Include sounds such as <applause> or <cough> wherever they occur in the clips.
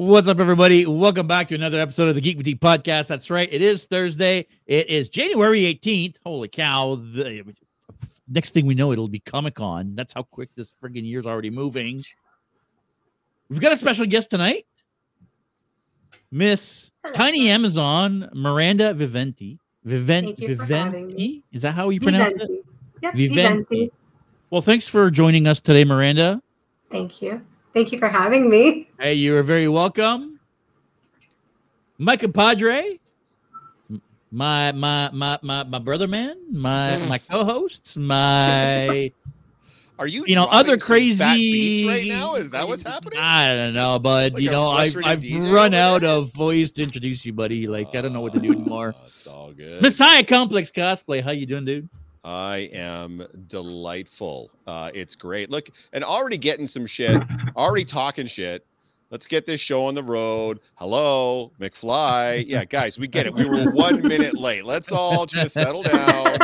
What's up, everybody? Welcome back to another episode of the Geek Boutique Podcast. That's right. It is Thursday. It is January 18th. Holy cow. The, next thing we know, it'll be Comic Con. That's how quick this friggin' year's already moving. We've got a special guest tonight. Miss Tiny Amazon, Miranda Viventi. Vivent, Thank you for having Viventi? Is that how you pronounce it? Yep, Viventi. Viventi. Well, thanks for joining us today, Miranda. Thank you. Thank you for having me. Hey, you are very welcome. My compadre, my my my my my brother man, my my co-hosts, my Are you, you know other some beats crazy right now? Is that what's happening? I don't know, but Like you know I've I've DJ run out of voice to introduce you, buddy. Like I don't know what to do ah, anymore. Oh, It's all good. Messiah Complex Cosplay, how you doing, dude? I am delightful. Uh, it's great. Look, and already getting some shit, already talking shit. Let's get this show on the road. Hello, McFly. Yeah, guys, we get it. We were one minute late. Let's all just settle down,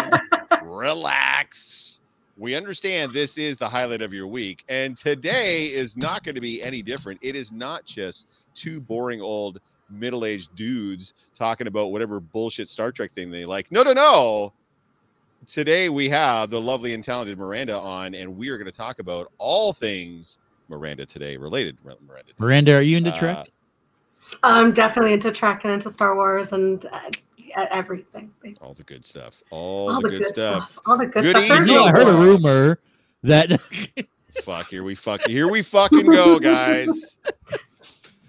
relax. We understand this is the highlight of your week, and today is not going to be any different. It is not just two boring old middle-aged dudes talking about whatever bullshit Star Trek thing they like. No, no, no today we have the lovely and talented Miranda on, and we are going to talk about all things Miranda today related. Miranda, today. Miranda, are you into Uh, Trek? I'm definitely into Trek and into Star Wars and uh, everything. all the good stuff. All, All the, good, stuff. All the good, Good stuff. evening. You know, I a- heard a rumor that <laughs> Fuck, here we fuck here we fucking go, guys.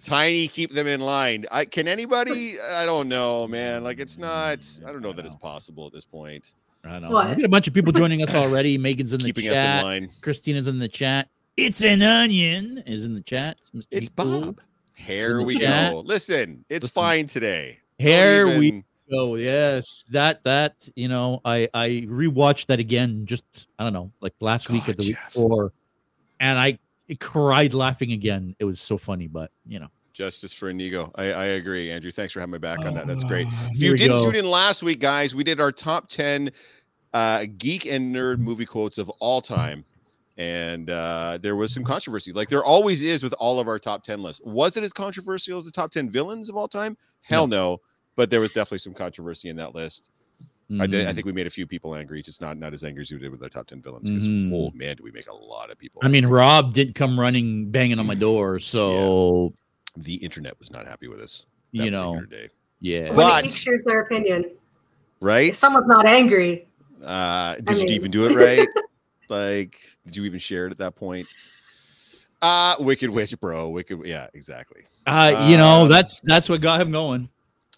Tiny, keep them in line. I can anybody? I don't know, man. Like it's not. I don't know that it's possible at this point. I don't know. What? We got a bunch of people joining us already. Megan's in the Keeping us in chat. line. Christina's in the chat. It's an onion is in the chat. Mr. It's Be Cool. Bob. Here we Yeah. go. Listen, it's Listen. fine today. Don't Here we even- go. Yes, that that you know, I I rewatched that again just I don't know, like last week or God, the week Jeff. before, and I cried laughing again. It was so funny, but you know, Justice for Inigo. I, I agree, Andrew. Thanks for having my back on that. That's great. Ah, If you didn't tune in last week, guys, we did our top 10 uh, geek and nerd movie quotes of all time. And uh, there was some controversy, like there always is with all of our top 10 lists. Was it as controversial as the top 10 villains of all time? Hell no. But there was definitely some controversy in that list. I did. I Mhm. think we made a few people angry, just not not as angry as we did with our top 10 villains. Because Mhm. oh man, do we make a lot of people. I mean, angry. Rob didn't come running banging on my door, so the internet was not happy with us. that you know, particular day. yeah. But- a geek shares their opinion. right? If someone's not angry, Uh, did I you mean- even do it right? <laughs> like, did you even share it at that point? Uh Wicked Witch, bro. Wicked, yeah, exactly. Uh, you know, Um, that's that's what got him going.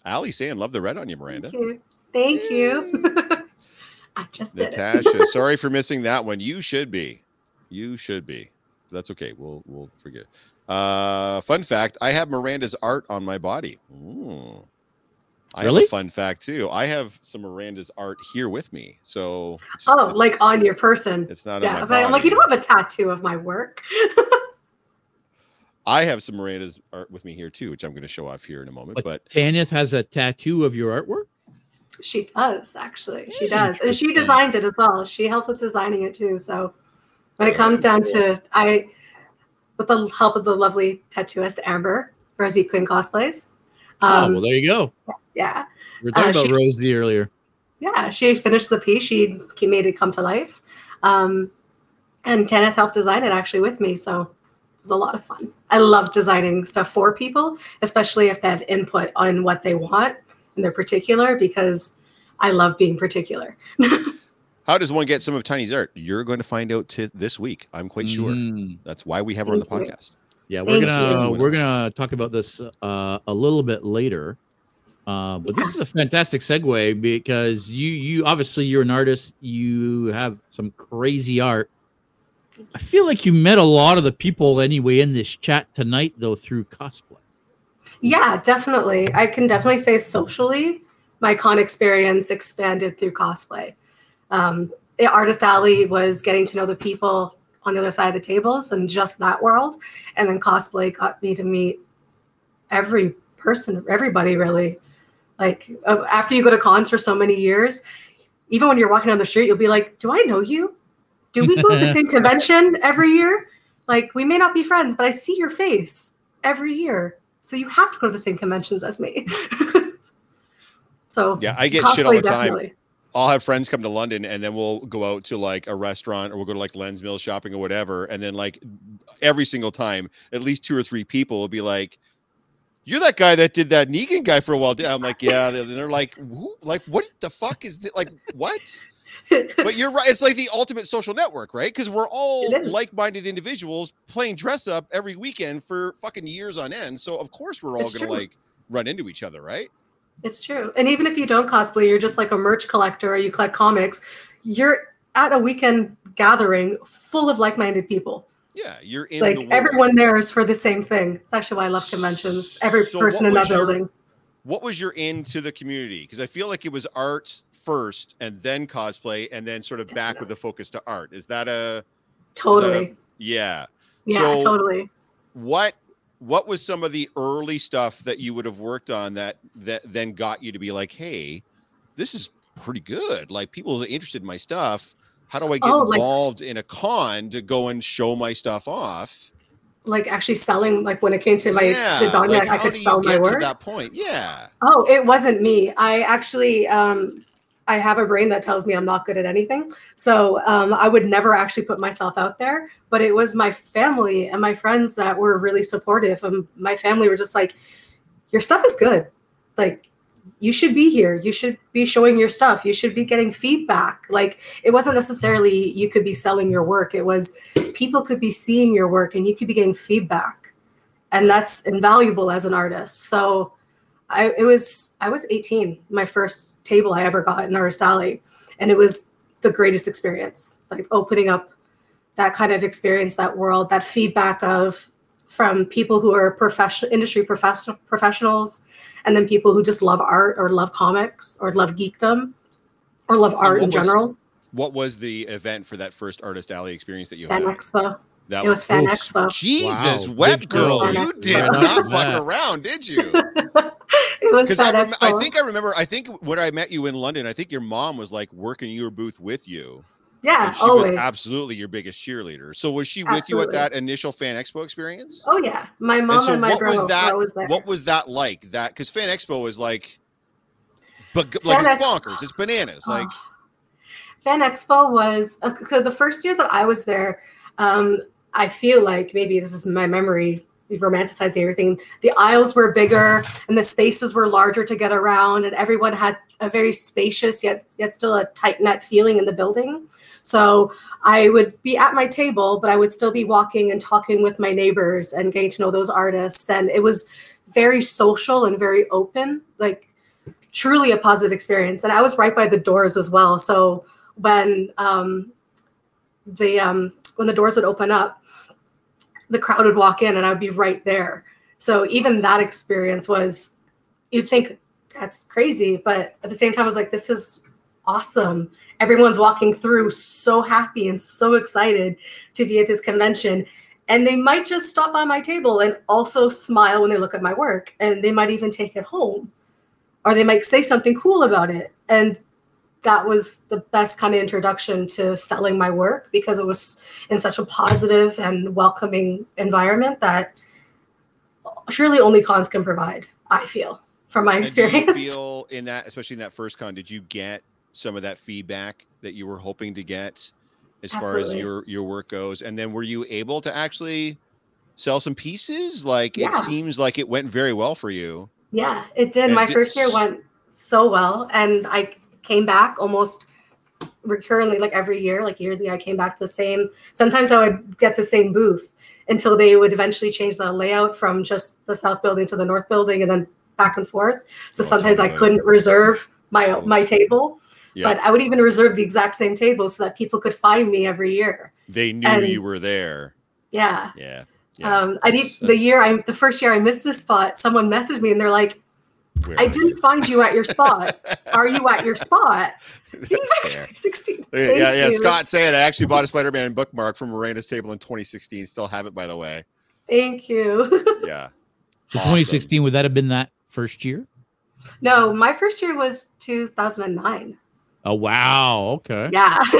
Ali saying, "Love the red on you, Miranda." thank you. Thank you. <laughs> I just did it. Natasha, <laughs> sorry for missing that one. You should be. You should be. That's okay. We'll we'll forget. Uh, fun fact: I have Miranda's art on my body. Ooh. I have Really? a fun fact too. I have some Miranda's art here with me. So it's Oh, it's- like it's- on your person. It's not on Yeah, my so I'm like, you don't have a tattoo of my work. <laughs> I have some Miranda's art with me here too, which I'm going to show off here in a moment. But, But Tanith has a tattoo of your artwork. She does actually. She does, and she designed it as well. She helped with designing it too. So when it comes down to I, with the help of the lovely tattooist Amber Rosie Quinn cosplays. oh, Um, well, there you go. yeah, We were talking uh, about she- Rosie earlier. yeah. She finished the piece. She made it come to life, um, and Kenneth helped design it actually with me. So it was a lot of fun. I love designing stuff for people, especially if they have input on what they want and they're particular, because I love being particular. <laughs> how does one get some of Tiny's art? You're going to find out t- this week. I'm quite sure. Mhm. That's why we have her on the podcast. Yeah, we're gonna we're gonna talk about this uh, a little bit later. Uh, but this is a fantastic segue because you you obviously you're an artist. You have some crazy art. I feel like you met a lot of the people anyway in this chat tonight though through cosplay. Yeah, definitely. I can definitely say socially, my con experience expanded through cosplay. Um, Artist Alley was getting to know the people on the other side of the tables and just that world. And then cosplay got me to meet every person, everybody really. Like uh, after you go to cons for so many years, even when you're walking down the street, you'll be like, Do I know you? Do we go to the <laughs> same convention every year? Like, we may not be friends, but I see your face every year. So you have to go to the same conventions as me. <laughs> so Yeah, I get shit all the time. definitely. I'll have friends come to London and then we'll go out to like a restaurant or we'll go to like Lens Mill shopping or whatever. And then like every single time, at least two or three people will be like, You're that guy that did that Negan guy for a while. I'm like, Yeah. And they're like, Who like what the fuck is this? Like, what? But you're right. It's like the ultimate social network, right? Because we're all like-minded individuals playing dress up every weekend for fucking years on end. So of course we're all It's gonna true. like run into each other, right? It's true. And even if you don't cosplay, you're just like a merch collector or you collect comics, you're at a weekend gathering full of like-minded people. Yeah, you're in like the world. everyone there is for the same thing. It's actually why I love conventions. Every So person in that your- building. what was your into the community? Because I feel like it was art first and then cosplay and then sort of back with the focus to art. Is that a Totally. yeah? yeah, so- totally. What what was some of the early stuff that you would have worked on that that then got you to be like, hey, this is pretty good. Like people are interested in my stuff. How do I get Oh, like involved in a con to go and show my stuff off? Like actually selling, like when it came to my yeah, the Donna, like I could sell my work. that point? Yeah. Oh, it wasn't me. I actually um I have a brain that tells me I'm not good at anything. So um, I would never actually put myself out there. But it was my family and my friends that were really supportive. And my family were just like, your stuff is good. Like, you should be here. You should be showing your stuff. You should be getting feedback. Like, it wasn't necessarily you could be selling your work, it was people could be seeing your work and you could be getting feedback. And that's invaluable as an artist. So, I it was I was 18, my first table I ever got in Artist Alley, and it was the greatest experience. Like opening up that kind of experience, that world, that feedback of from people who are professional industry professional professionals, and then people who just love art or love comics or love geekdom or love art in was- general. What was the event for that first artist alley experience that you had? Fan had? Expo. That It was Fan Expo. Jesus, Wow, web big girl, you did not fuck around, did you? <laughs> it was Because I, Fan rem- I think I remember. I think when I met you in London, I think your mom was like working your booth with you. yeah, and she always. was absolutely your biggest cheerleader. So was she with you at that initial Fan Expo experience? oh yeah, my mom and, so my what was that- there. What was that like? That because Fan Expo is like, but like it's bonkers. It's bananas. Like Oh. Fan Expo was uh, so the first year that I was there. Um, I feel like maybe this is my memory romanticizing everything. The aisles were bigger <laughs> and the spaces were larger to get around, and everyone had a very spacious yet yet still a tight net feeling in the building. So I would be at my table, but I would still be walking and talking with my neighbors and getting to know those artists, and it was very social and very open, like truly a positive experience. And I was right by the doors as well, so when um, the um, when the doors would open up, the crowd would walk in, and I would be right there. So even that experience was, you'd think that's crazy, but at the same time, I was like, this is awesome. Everyone's walking through so happy and so excited to be at this convention. And they might just stop by my table and also smile when they look at my work. And they might even take it home. Or they might say something cool about it. And that was the best kind of introduction to selling my work because it was in such a positive and welcoming environment that surely only cons can provide i feel from my experience feel in that, especially in that first con, did you get some of that feedback that you were hoping to get as far as your your work goes? And then were you able to actually sell some pieces? Like it seems like it went very well for you. yeah it did And my did- first year went so well and i came back almost recurrently like every year like yearly i came back to the same sometimes i would get the same booth until they would eventually change the layout from just the south building to the north building and then back and forth so Oh, sometimes i couldn't reserve my my table Yeah. but i would even reserve the exact same table so that people could find me every year They knew and- you were there. yeah Yeah. yeah. um i need the year i the first year i missed a spot someone messaged me and they're like Where i didn't find you at your spot <laughs> are you at your spot you? See, That's 16 Yeah, Thank yeah, yeah. you. Scott saying I actually bought a Spider-Man bookmark from Miranda's table in 2016. Still have it, by the way. thank you <laughs> Yeah. So Awesome. 2016 would that have been that first year? no my first year was 2009 Oh wow. Okay. Yeah. <laughs>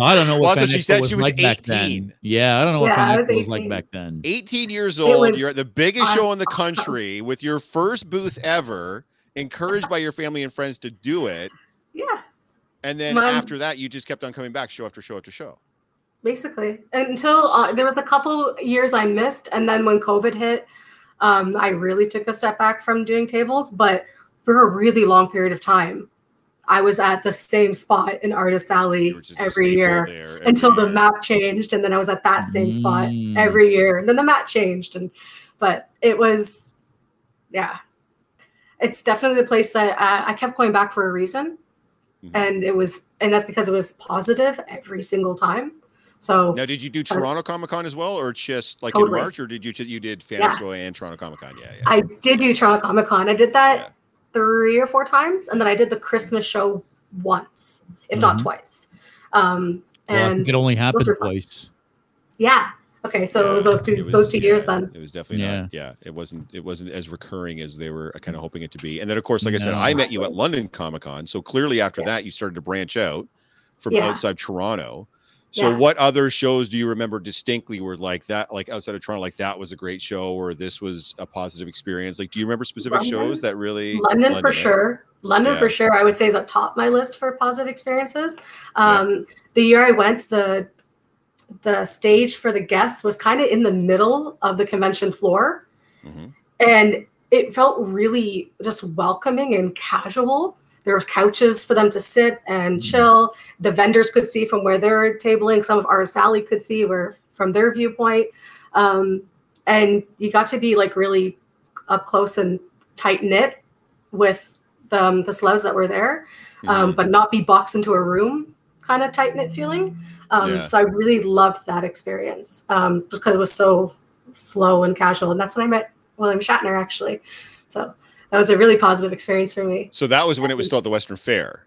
I don't know what Well, Fan that's what she said. was She was like back 18. then. Yeah, I don't know what Yeah, I was was like back then. 18 years old. You're at the biggest show in the country with your first booth ever, encouraged by your family and friends to do it. yeah. And then My- after that, you just kept on coming back, show after show after show. basically until uh, there was a couple years i missed and then when covid hit um, i really took a step back from doing tables but for a really long period of time i was at the same spot in artist alley You were just a every year there every until the map changed and then i was at that same spot Mm. every year and then the map changed and but it was yeah it's definitely the place that uh, i kept going back for a reason Mhm. and it was and that's because it was positive every single time so Now, did you do Toronto Comic Con as well, or just like Totally. in March, or did you you did Fan Yeah. Expo and Toronto Comic Con? Yeah, yeah. I did do Toronto Comic Con. I did that Yeah. Three or four times, and then I did the Christmas show once, if not Mhm. twice. Um, Well, I and think it only happened twice. yeah, okay, so it was those two was- those two years then. It was definitely Yeah. not. Yeah, it wasn't. It wasn't as recurring as they were kind of hoping it to be. And then, of course, like I said, I met you at London Comic Con. So clearly, after that, you started to branch out from Yeah. outside Toronto. So, Yeah. what other shows do you remember distinctly were like that, like outside of Toronto, like that was a great show, or this was a positive experience? Like, do you remember specific London- shows that really? London, for eh? sure. London Yeah. for sure. I would say is up top my list for positive experiences. Um, The year I went, the the stage for the guests was kind of in the middle of the convention floor. Mhm. and it felt really just welcoming and casual there was couches for them to sit and Mhm. chill the vendors could see from where they're tabling some of our Sally could see where from their viewpoint um, and you got to be like really up close and tight knit with the, um, the celebs that were there um, Mhm. but not be boxed into a room kind of tight knit feeling um, Yeah. so i really loved that experience um, because it was so flow and casual and that's when i met William Shatner actually. So that was a really positive experience for me. So that was when it was still at the Western Fair.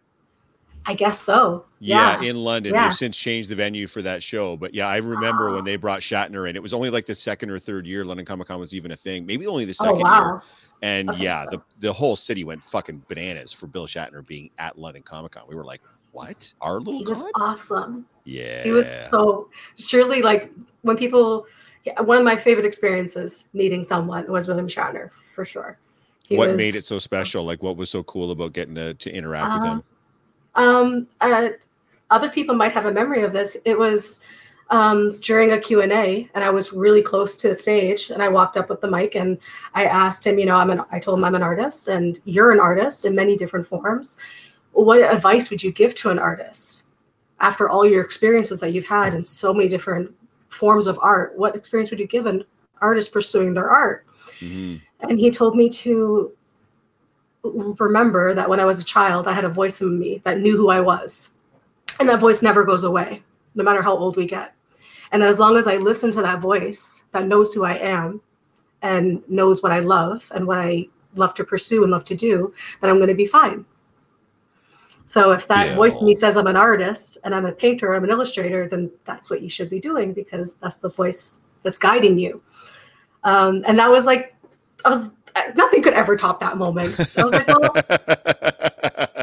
I guess so. Yeah, Yeah. in London. Yeah. They've since changed the venue for that show. But yeah, I remember when they brought Shatner in. It was only like the second or third year London Comic Con was even a thing. Maybe only the Oh second year. wow. And Okay, yeah, the, the whole city went fucking bananas for Bill Shatner being at London Comic Con. We were like, what? Our little He was awesome. Yeah. He was so surely like when people one of my favorite experiences meeting someone was William Shatner for sure. He what was- made it so special? Like what was so cool about getting to, to interact with Uh, him? Um, uh, other people might have a memory of this. It was um, during a Q&A and I was really close to the stage and I walked up with the mic and I asked him, you know, I'm an, I told him I'm an artist and you're an artist in many different forms. What advice would you give to an artist after all your experiences that you've had in so many different forms of art? What experience would you give an artist pursuing their art? Mhm. And he told me to remember that when I was a child, I had a voice in me that knew who I was. And that voice never goes away, no matter how old we get. And as long as I listen to that voice that knows who I am and knows what I love and what I love to pursue and love to do, then I'm going to be fine. So if that Yeah. voice in me says I'm an artist and I'm a painter, I'm an illustrator, then that's what you should be doing because that's the voice that's guiding you. Um, and that was like, I was nothing could ever top that moment. I was like, well,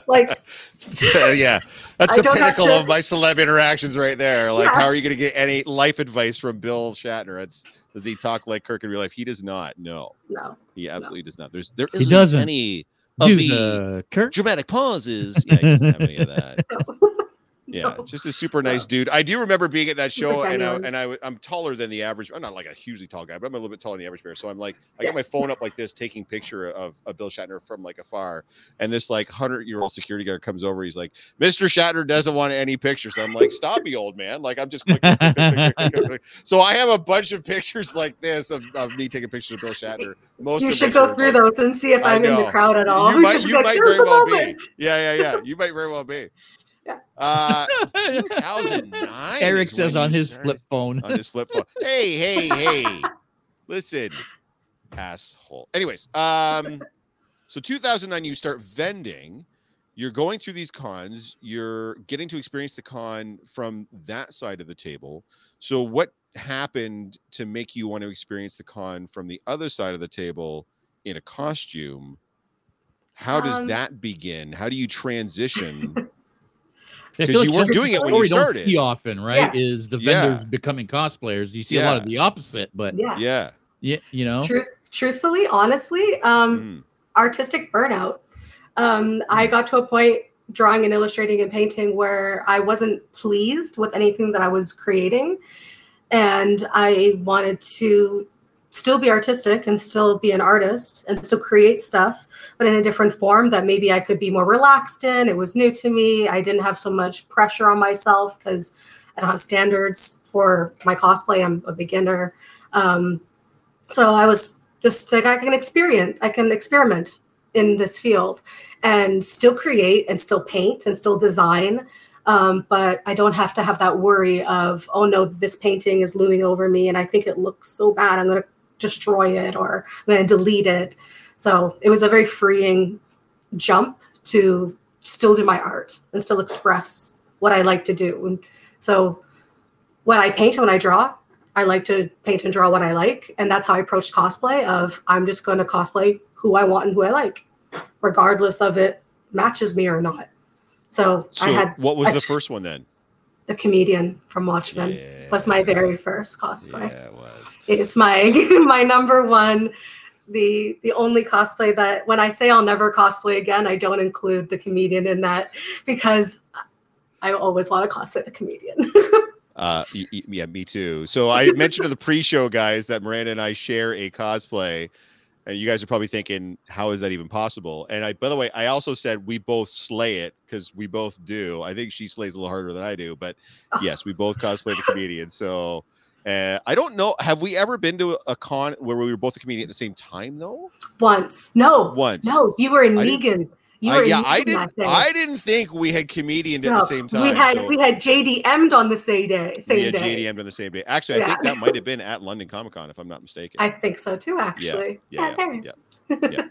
<laughs> like So, yeah, that's I the pinnacle to- of my celeb interactions right there. Like, Yeah. how are you going to get any life advice from Bill Shatner? It's does he talk like Kirk in real life? He does not. No, no, he absolutely does not. There's there He isn't doesn't. any of Do the the Kirk. dramatic pauses. Yeah, he doesn't have any of that. <laughs> Yeah, <laughs> just a super nice dude. I do remember being at that show, and I, and I I'm taller than the average. I'm not like a hugely tall guy, but I'm a little bit taller than the average bear. So I'm like, I got my phone up like this, taking picture of, of Bill Shatner from like afar, and this like hundred year old security guard comes over. He's like, "Mr. Shatner doesn't want any pictures." I'm like, "Stop me, old man!" Like I'm just clicking, click, click, click, click, click, click. so I have a bunch of pictures like this of, of me taking pictures of Bill Shatner. Most you should go through those and see if I'm in the crowd at all. <laughs> You might, you like, might very well be. Yeah, yeah, yeah. You might very well be. Yeah. Uh, <laughs> 2009. Eric says on his started- flip phone. On his flip phone. Hey, hey, hey. Listen, asshole. Anyways, um, so 2009, you start vending. You're going through these cons. You're getting to experience the con from that side of the table. So, what happened to make you want to experience the con from the other side of the table in a costume? How does Um, that begin? How do you transition <laughs> I 'Cause feel you weren't doing it when you story don't started. see often, right? Is the Yeah. vendors becoming cosplayers? You see a lot of the opposite, but Yeah. Yeah. yeah, you know, Truth, truthfully, honestly, um, Mm. artistic burnout. Um, I got to a point drawing and illustrating and painting where I wasn't pleased with anything that I was creating. And I wanted to still be artistic and still be an artist and still create stuff, but in a different form that maybe I could be more relaxed in. It was new to me. I didn't have so much pressure on myself because I don't have standards for my cosplay. I'm a beginner. Um, so I was just like I can experience, I can experiment in this field and still create and still paint and still design. Um, but I don't have to have that worry of, oh no, this painting is looming over me and I think it looks so bad. I'm going to destroy it or I'm going to delete it. So it was a very freeing jump to still do my art and still express what I like to do. And so when I paint, and when I draw, I like to paint and draw what I like. And that's how I approach cosplay of I'm just going to cosplay who I want and who I like, regardless of it matches me or not. So, So I had what was a the first one then? The comedian from Watchmen was my very first cosplay. Yeah, it was. It's my <laughs> my number one, the the only cosplay that when I say I'll never cosplay again, I don't include the comedian in that because I always want to cosplay the comedian. <laughs> Uh, yeah, me too. So I mentioned to the pre-show guys that Miranda and I share a cosplay, and you guys are probably thinking, "How is that even possible?" And I, by the way, I also said we both slay it because we both do. I think she slays a little harder than I do, but yes, we both cosplay the comedian. So uh, I don't know. Have we ever been to a con where we were both a comedian at the same time though? Once, no, Once. no, you were in I didn't- Negan. You I- yeah, I didn't. I didn't think we had comedian at the same time. We had so we had JDM'd on the same day. Same we had day. JDM'd on the same day. Actually, I think that might have been at London Comic Con, if I'm not mistaken. I think so too. Actually, yeah, there. yeah, <laughs> yeah.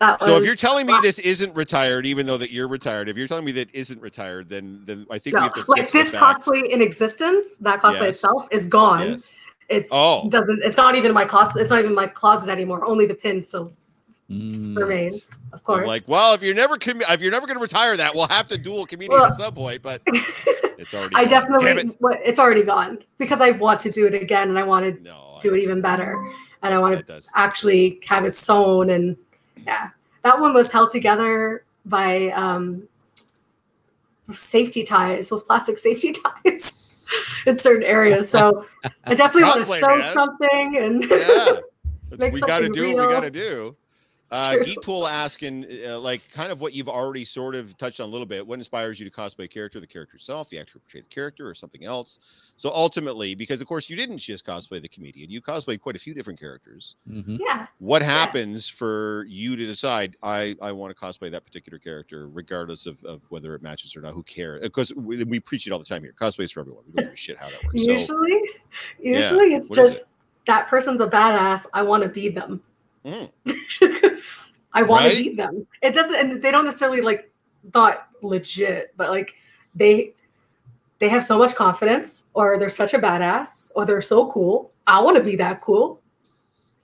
that So if you're telling me this isn't retired, even though that you're retired, if you're telling me that isn't retired, then then I think we have to like fix this cosplay in existence, that cosplay Yes. itself is gone. Yes. It's Oh. doesn't. It's not even my closet. It's not even my closet anymore. Only the pin still Mm. remains, of I'm course. like, well, if you're never commi- if you're never going to retire that, we'll have to dual comedian Well- at some point. But <laughs> it's already. I gone. Definitely. it. what- It's already gone because I want to do it again, and I want to No. do it even better, and I want to actually have it sewn and yeah that one was held together by um safety ties those plastic safety <laughs> ties in certain areas so i <laughs> definitely want to sew man. something and Yeah. Make we got to do what we got to do. It's Uh, true. Geekpool asking, uh, like, kind of what you've already sort of touched on a little bit. What inspires you to cosplay a character, the character itself, the actor who portrayed the character, or something else? So ultimately, because of course you didn't just cosplay the comedian, you cosplayed quite a few different characters. Mhm. yeah What happens for you to decide I I want to cosplay that particular character, regardless of, of whether it matches or not? Who cares? Because we, we preach it all the time here. Cosplay is for everyone. We don't give a shit how that works. So usually usually it's What is just that person's a badass i want to be them Mm. <laughs> i want Right? to beat them it doesn't and they don't necessarily like thought legit but like they they have so much confidence or they're such a badass or they're so cool i want to be that cool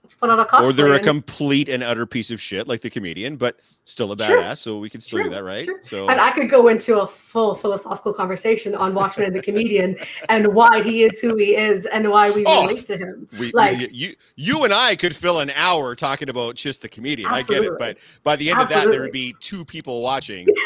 let's put on a cosplay or they're a complete and utter piece of shit like the comedian, but still a badass. So we can still do that, right? True. So and I could go into a full philosophical conversation on Watchmen and the comedian <laughs> and why he is who he is and why we Oh, relate to him. we, like- we- you you and I could fill an hour talking about just the comedian. I get it, but by the end of that, there would be two people watching. <laughs>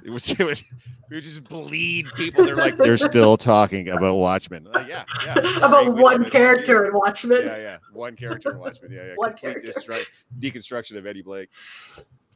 <laughs> it was it would, we would just bleed people. They're like they're still talking about Watchmen. Like, yeah, yeah. sorry, About one character in Watchmen. Yeah, yeah, one character in Watchmen. Yeah, yeah. One Complete character. destru- deconstruction of Eddie Blake.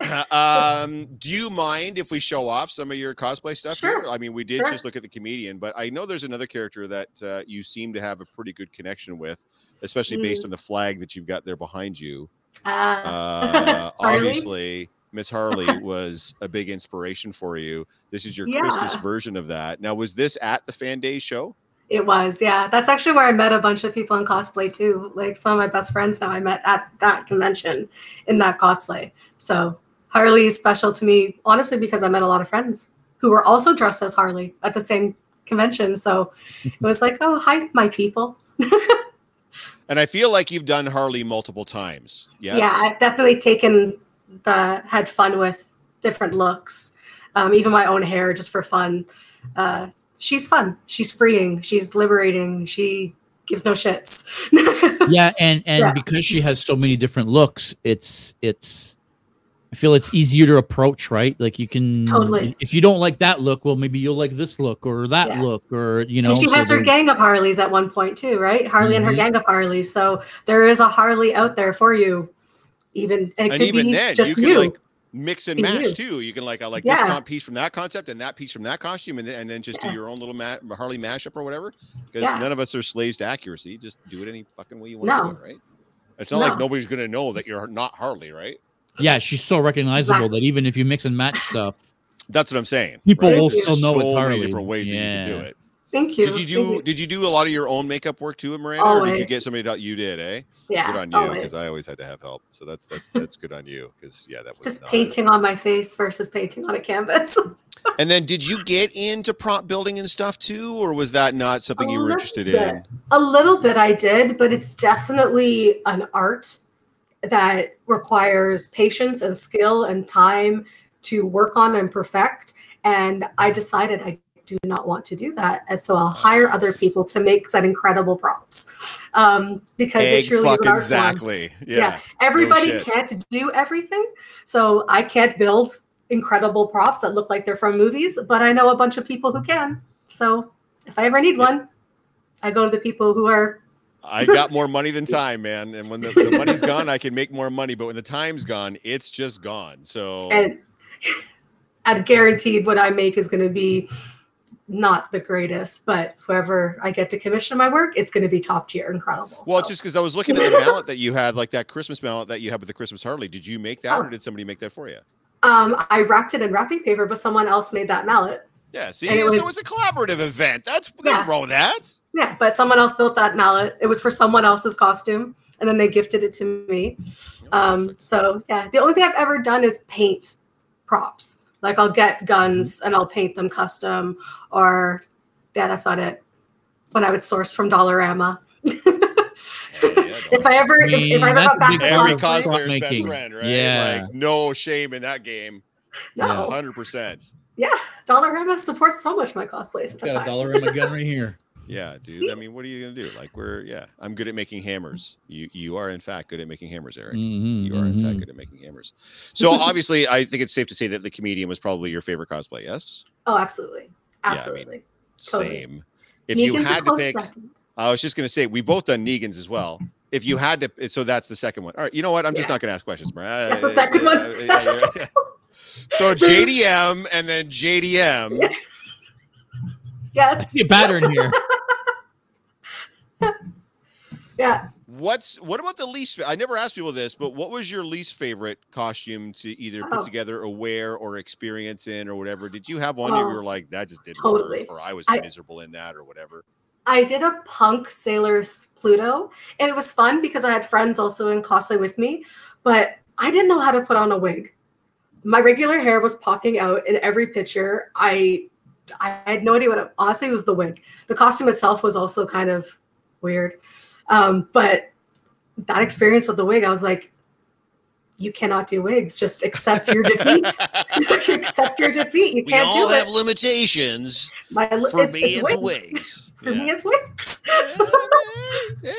<clears throat> um, do you mind if we show off some of your cosplay stuff Sure. here? I mean, we did Sure. just look at the comedian, but I know there's another character that uh, you seem to have a pretty good connection with, especially based Mm. on the flag that you've got there behind you. Uh, <laughs> Harley? obviously, Miss Harley <laughs> was a big inspiration for you. This is your Christmas version of that. Now, was this at the Fan Day show? It was, yeah. That's actually where I met a bunch of people in cosplay too. Like some of my best friends now I met at that convention in that cosplay. So Harley is special to me, honestly, because I met a lot of friends who were also dressed as Harley at the same convention. So it was like, oh, hi, my people. <laughs> And I feel like you've done Harley multiple times. Yes. Yeah, I've definitely taken the had fun with different looks. um, even my own hair just for fun. Uh, she's fun. She's freeing. She's liberating. She gives no shits. <laughs> yeah, and and Yeah. because she has so many different looks, it's it's I feel it's easier to approach, right? Like you can Totally. if you don't like that look, well maybe you'll like this look or that Yeah. look or you know and she so has her gang of Harleys at one point too, right? Harley and her Mhm. gang of Harleys. So there is a Harley out there for you. Even and it and could even be then just you can you. like mix and Be match you. too you can like I like Yeah. this con- piece from that concept and that piece from that costume and then, and then just do your own little ma- harley mashup or whatever because Yeah. none of us are slaves to accuracy just do it any fucking way you want No. to do it right it's not like nobody's gonna know that you're not harley right Yeah, she's so recognizable that even if you mix and match stuff, that's what i'm saying people right? will Thank still know so it's many Harley. different ways that you can do it Thank you. did you do you. did you do a lot of your own makeup work too miranda or did you get somebody to you did eh Yeah. good on you because i always had to have help so that's that's that's good on you because yeah that was just painting on my face versus painting on a canvas. <laughs> And then did you get into prop building and stuff too, or was that not something A you were interested bit. in? a little bit I did, but it's definitely an art that requires patience and skill and time to work on and perfect. And I decided I do not want to do that. And so I'll hire other people to make said incredible props. Um, because Egg it's really an fucking art form. exactly. Yeah. Yeah. Everybody shit. can't do everything. So I can't build incredible props that look like they're from movies, but I know a bunch of people who can. So if I ever need one, I go to the people who are I <laughs> got more money than time, man. And when the, the money's gone, I can make more money. But when the time's gone, it's just gone. So and <laughs> and guaranteed what I make is going to be not the greatest, but whoever I get to commission my work, it's going to be top tier, incredible. well, So, just because I was looking at the mallet that you had, like that Christmas mallet that you had with the Christmas Harley. Did you make that, or Oh. did somebody make that for you? um, I wrapped it in wrapping paper, but someone else made that mallet. Yeah. See, And it so was- it's a collaborative event. That's Yeah. wrong that. Yeah, but someone else built that mallet. It was for someone else's costume, and then they gifted it to me. Um, so yeah, the only thing I've ever done is paint props. Like I'll get guns mm-hmm. and I'll paint them custom, or yeah, that's about it. When I would source from Dollarama. Hell yeah, <laughs> if dog. I ever, if, if I ever That's got a back big to Every Cosplay. cosplay, cosplayer's best making. friend, right? Yeah. Like no shame in that game. no, hundred percent. yeah, Dollarama supports so much my cosplays at the got a time. dollar in my gun right here. <laughs> Yeah, dude. See? I mean, what are you gonna do? Like, we're yeah. I'm good at making hammers. You you are in fact good at making hammers, Eric. Mhm, You are in fact mhm. good at making hammers. So obviously, I think it's safe to say that the comedian was probably your favorite cosplay. Yes, Oh, absolutely, I mean, absolutely. Totally. same. If you Negan's a had to pick, second. I was just gonna say we both done Negans as well. If you had to, so that's the second one. All right, you know what? I'm just not gonna ask questions, Mariah. That's the second one. That's the second So JDM and then JDM. Yeah. <laughs> Yes. I see a pattern here. <laughs> Yeah. What's what about the least? I never asked people this, but what was your least favorite costume to either put Oh. together or wear or experience in or whatever? Did you have one you Oh, were like that just didn't totally. work, or I was I- miserable in that, or whatever? I did a punk Sailor's Pluto, and it was fun because I had friends also in cosplay with me, but I didn't know how to put on a wig. My regular hair was popping out in every picture. I I had no idea what it, honestly it was the wig. The costume itself was also kind of weird. Um, but that experience with the wig, I was like, you cannot do wigs. Just accept your defeat. <laughs> <laughs> accept your defeat. You we can't all do have it. limitations. My, li- For it's, me, it's it's wigs. wigs. <laughs> For Yeah. me, it's wigs. Yeah, man. Hey.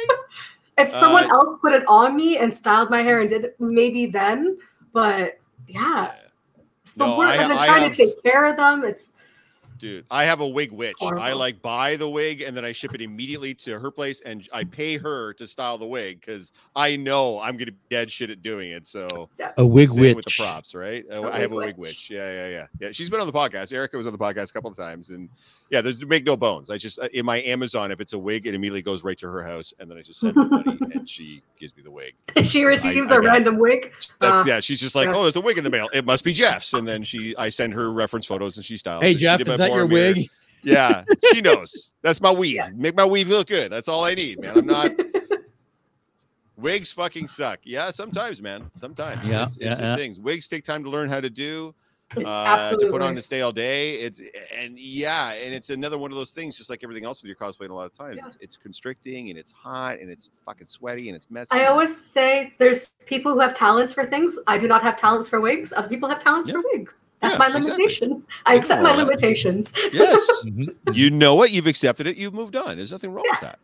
if someone Uh, else put it on me and styled my hair and did it, maybe then. But yeah, it's the No, work I and then I trying have- to take care of them. It's Dude, I have a wig witch. I like buy the wig and then I ship it immediately to her place and I pay her to style the wig because I know I'm gonna be dead shit at doing it. So A wig witch. with the props, right? A I have a wig wig witch. witch. Yeah, yeah, yeah. Yeah, she's been on the podcast. Erica was on the podcast a couple of times, and yeah, there's make no bones. I just uh, in my Amazon, if it's a wig, it immediately goes right to her house, and then I just send her money, <laughs> and she gives me the wig. <laughs> she receives I a got it. random wig. That's, Uh, yeah, she's just like, yeah. oh, there's a wig in the mail. It must be Jeff's, and then she, I send her reference photos, and she styles. Hey it. Jeff, is that your forearm mirror. wig? <laughs> Yeah, she knows. That's my weave. Yeah. Make my weave look good. That's all I need, man. I'm not. <laughs> Wigs fucking suck. Yeah, sometimes, man. Sometimes. Yeah, it's, it's yeah, yeah. things. Wigs take time to learn how to do. it's uh, to put on and stay all day. It's and yeah, and it's another one of those things, just like everything else with your cosplay. A lot of times, Yeah. it's, it's constricting and it's hot and it's fucking sweaty and it's messy. I always say there's people who have talents for things. I do not have talents for wigs. Other people have talents Yeah. for wigs. That's Yeah, my exactly. limitation. I accept my that. limitations. Yes. <laughs> Mhm. you know it. You've accepted it. You've moved on. There's nothing wrong with that.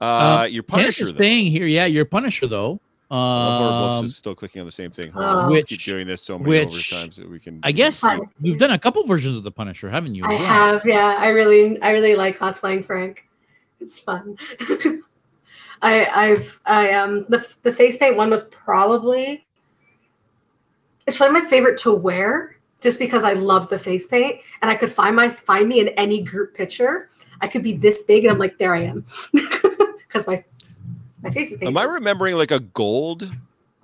Uh, your Punisher, is staying here. Yeah, your Punisher though. I love where Um, just still clicking on the same thing. Hold Uh, let's keep doing this so many which- overtimes that we can. I guess Hi. you've done a couple versions of the Punisher, haven't you? I as well? have, yeah. I really, I really like cosplaying Frank. It's fun. <laughs> I, I've, I um, the the face paint one was probably, it's probably my favorite to wear, just because I love the face paint, and I could find my find me in any group picture. I could be this big, and I'm like, there I am, <laughs> because my my face is painted. Am I remembering like a gold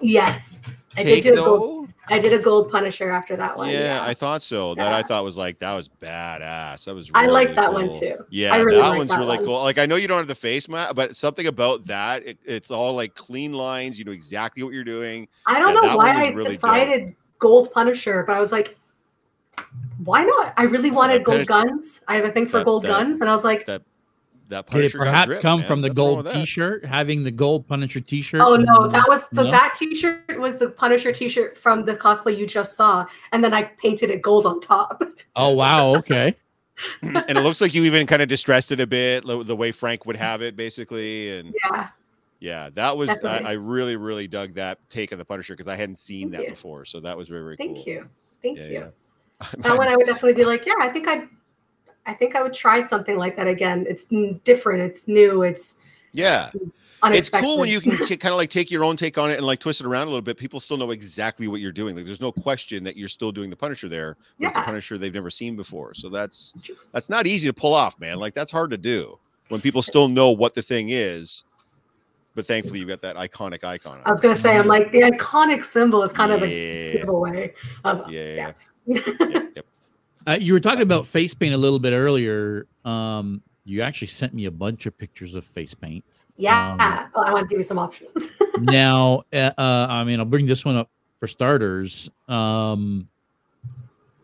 yes, I did do a gold. I did a gold Punisher after that one. yeah, I thought so. That I thought was like that was badass. That was. I like that one too. Yeah, I really that one's that really one. cool. Like I know you don't have the face mat, but something about that, it, it's all like clean lines. You know exactly what you're doing. I don't Yeah, know why I really dope. decided gold Punisher, but I was like, why not? I really wanted gold Punish- guns. I have a thing for that- gold that- guns, and I was like, That that Did it perhaps drip, come man. from the Nothing gold. T-shirt? Having the gold Punisher T-shirt? oh no, that was so No? that T-shirt was the Punisher T-shirt from the cosplay you just saw, and then I painted it gold on top. <laughs> Oh wow, okay. <clears throat> and it looks like you even kind of distressed it a bit, the way Frank would have it, basically. And yeah, yeah, that was I, I really, really dug that take on the Punisher because I hadn't seen Thank that you. before. So that was very, very thank cool. you, thank Yeah, you. yeah. <laughs> That one I would definitely be like, yeah, I think I, I think I would try something like that again. It's different, it's new, it's yeah, it's cool when you can kind of like take your own take on it and like twist it around a little bit. People still know exactly what you're doing. Like, there's no question that you're still doing the Punisher there. But It's a Punisher they've never seen before. So that's that's not easy to pull off, man. Like that's hard to do when people still know what the thing is. But thankfully, you've got that iconic icon. I was gonna say, I'm like the iconic symbol is kind of a yeah, giveaway of yeah, yeah. yep, yep. Uh, you were talking about face paint a little bit earlier. Um, you actually sent me a bunch of pictures of face paint. Yeah. Um, well, I want to give you some options. <laughs> now, uh, uh, I mean, I'll bring this one up for starters. Um,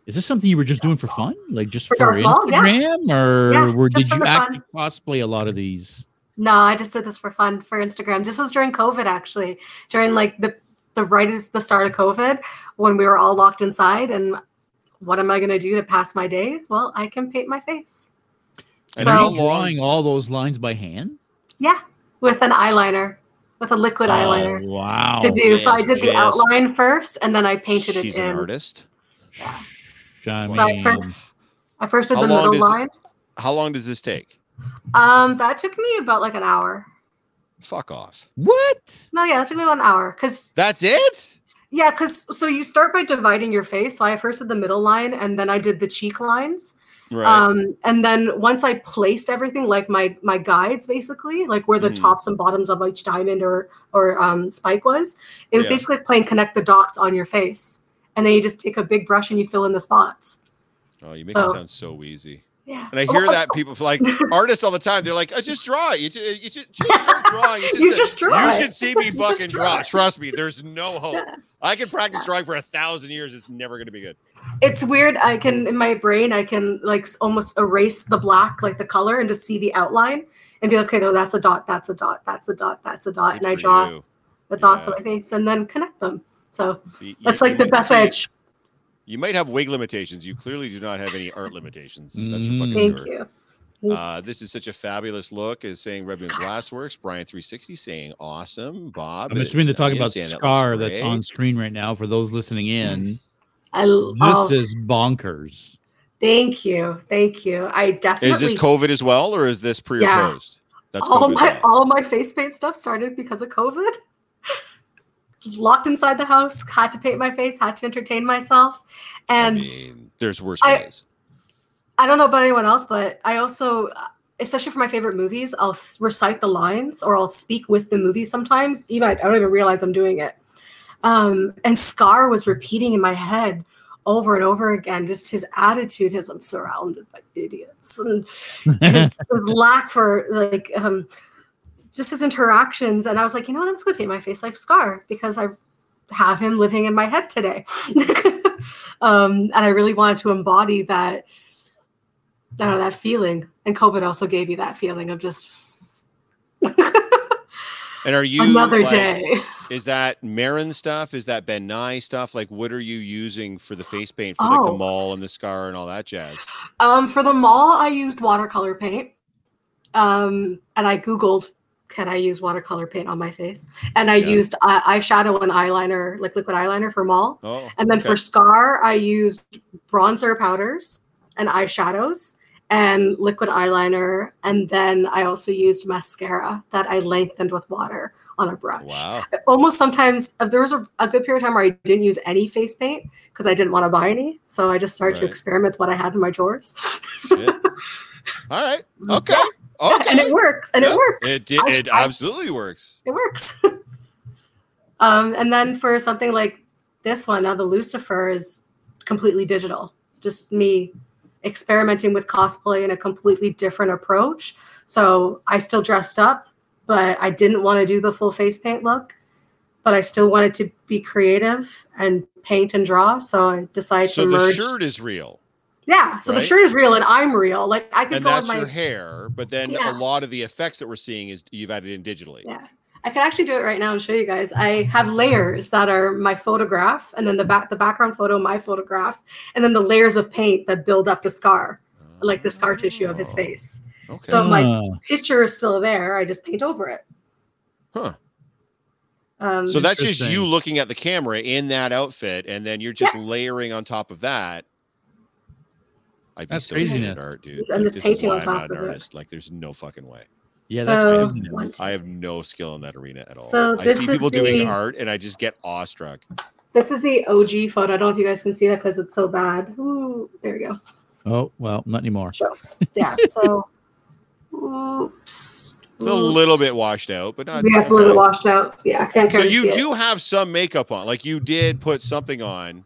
is this something you were just doing for fun, like just For for, Maul, yeah. Instagram, or Yeah, were, did you actually fun. cosplay a lot of these? no, I just did this for fun for Instagram. This was during COVID, actually, during like the the right at the start of COVID when we were all locked inside. And what am I gonna do to pass my day? Well, I can paint my face. And So- Are how you drawing all those lines by hand? Yeah, with an eyeliner, with a liquid eyeliner Oh, wow. to do. so I did the yes. outline first, and then I painted it. She's it an in. artist. I So I first, I first did How the long middle does- line. How long does this take? Um, that took me about like an hour. Fuck off. what? No, yeah, it took me about an hour because That's it. Yeah, because so you start by dividing your face. So I first did the middle line and then I did the cheek lines. Right. Um, and then once I placed everything, like my my guides basically, like where the Mhm. tops and bottoms of each diamond or or um, spike was, it was Yeah. basically playing connect the dots on your face. And then you just take a big brush and you fill in the spots. oh, you make it sound so easy. Yeah. And I hear that people like <laughs> artists all the time. They're like, "I just draw. You just, you just, just start drawing. You just, You just draw You should see me <laughs> fucking draw. Trust me. There's no <laughs> hope. I can practice drawing for a thousand years. It's never gonna be good. It's weird. I can in my brain I can like almost erase the black, like the color, and just see the outline and be like, okay, no, that's a dot, that's a dot, that's a dot, that's a dot, Good and I draw you. that's Yeah. awesome, I think, and then connect them. So See, that's like the best way. I You might have wig limitations. You clearly do not have any art limitations. That's for Mm. fucking Thank sure. you. Uh, this is such a fabulous look, is saying Redmond Scar. Glassworks. Brian three sixty saying awesome. Bob, I'm assuming they're talking about saying that Scar that's on screen right now for those listening in. I l- This oh, is bonkers. thank you, thank you. I definitely Is this COVID as well, or is this pre or Yeah. post? That's all COVID my well. all my face paint stuff started because of COVID. Locked inside the house, had to paint my face, had to entertain myself, I and mean, there's worse I- ways. I don't know about anyone else, but I also, especially for my favorite movies, I'll recite the lines or I'll speak with the movie sometimes. Even I don't even realize I'm doing it. Um, and Scar was repeating in my head over and over again, just his attitude, as I'm surrounded by idiots, and <laughs> his, his lack for like um, just his interactions. And I was like, you know what, I'm just gonna paint my face like Scar because I have him living in my head today. <laughs> um, and I really wanted to embody that I know, that feeling. And COVID also gave you that feeling of just <laughs> And are you another like, day. Is that Mehron stuff? Is that Ben Nye stuff? Like, what are you using for the face paint for like Oh. the Maul and the scar and all that jazz? Um, for the Maul, I used watercolor paint. Um, and I Googled, can I use watercolor paint on my face? And I Yeah. used uh, eyeshadow and eyeliner, like liquid eyeliner for Maul. Oh, And then okay. for scar, I used bronzer powders and eyeshadows and liquid eyeliner. And then I also used mascara that I lengthened with water on a brush. wow. Almost sometimes, if there was a, a good period of time where I didn't use any face paint because I didn't want to buy any. So I just started to experiment with what I had in my drawers. <laughs> All right. Okay. Okay. and it works. And Yeah, it works. It, did, I- it I- absolutely works. it works. <laughs> um, and then for something like this one, now the Lucifer is completely digital. Just me experimenting with cosplay in a completely different approach. So I still dressed up, but I didn't want to do the full face paint look. But I still wanted to be creative and paint and draw. So I decided So to the merge. shirt is real, yeah. So the shirt is real and I'm real. Like I could and go that's with my your hair. But then Yeah. a lot of the effects that we're seeing is you've added in digitally. Yeah. I can actually do it right now and show you guys. I have layers that are my photograph, and then the back the background photo, my photograph, and then the layers of paint that build up the scar, like the scar tissue of his Oh, face. Okay. So my picture is still there. I just paint over it. Huh. Um, So that's just you looking at the camera in that outfit, and then you're just layering on top of that. I'd be That's so good at craziness. art, dude. I'm Like, just this painting is on why I'm top not an of it. artist. Like, there's no fucking way. yeah, that's So- craziness. one, two- I have no skill in that arena at all. So I this see is people doing art, and I just get awestruck. This is the OG photo. I don't know if you guys can see that because it's so bad. Ooh, there we go. Oh well, not anymore. Show. Yeah. <laughs> So, oops. It's a little bit washed out, but not. Yeah, it's a little bit washed out. Yeah, I can't. So you see it. do have some makeup on, like you did put something on.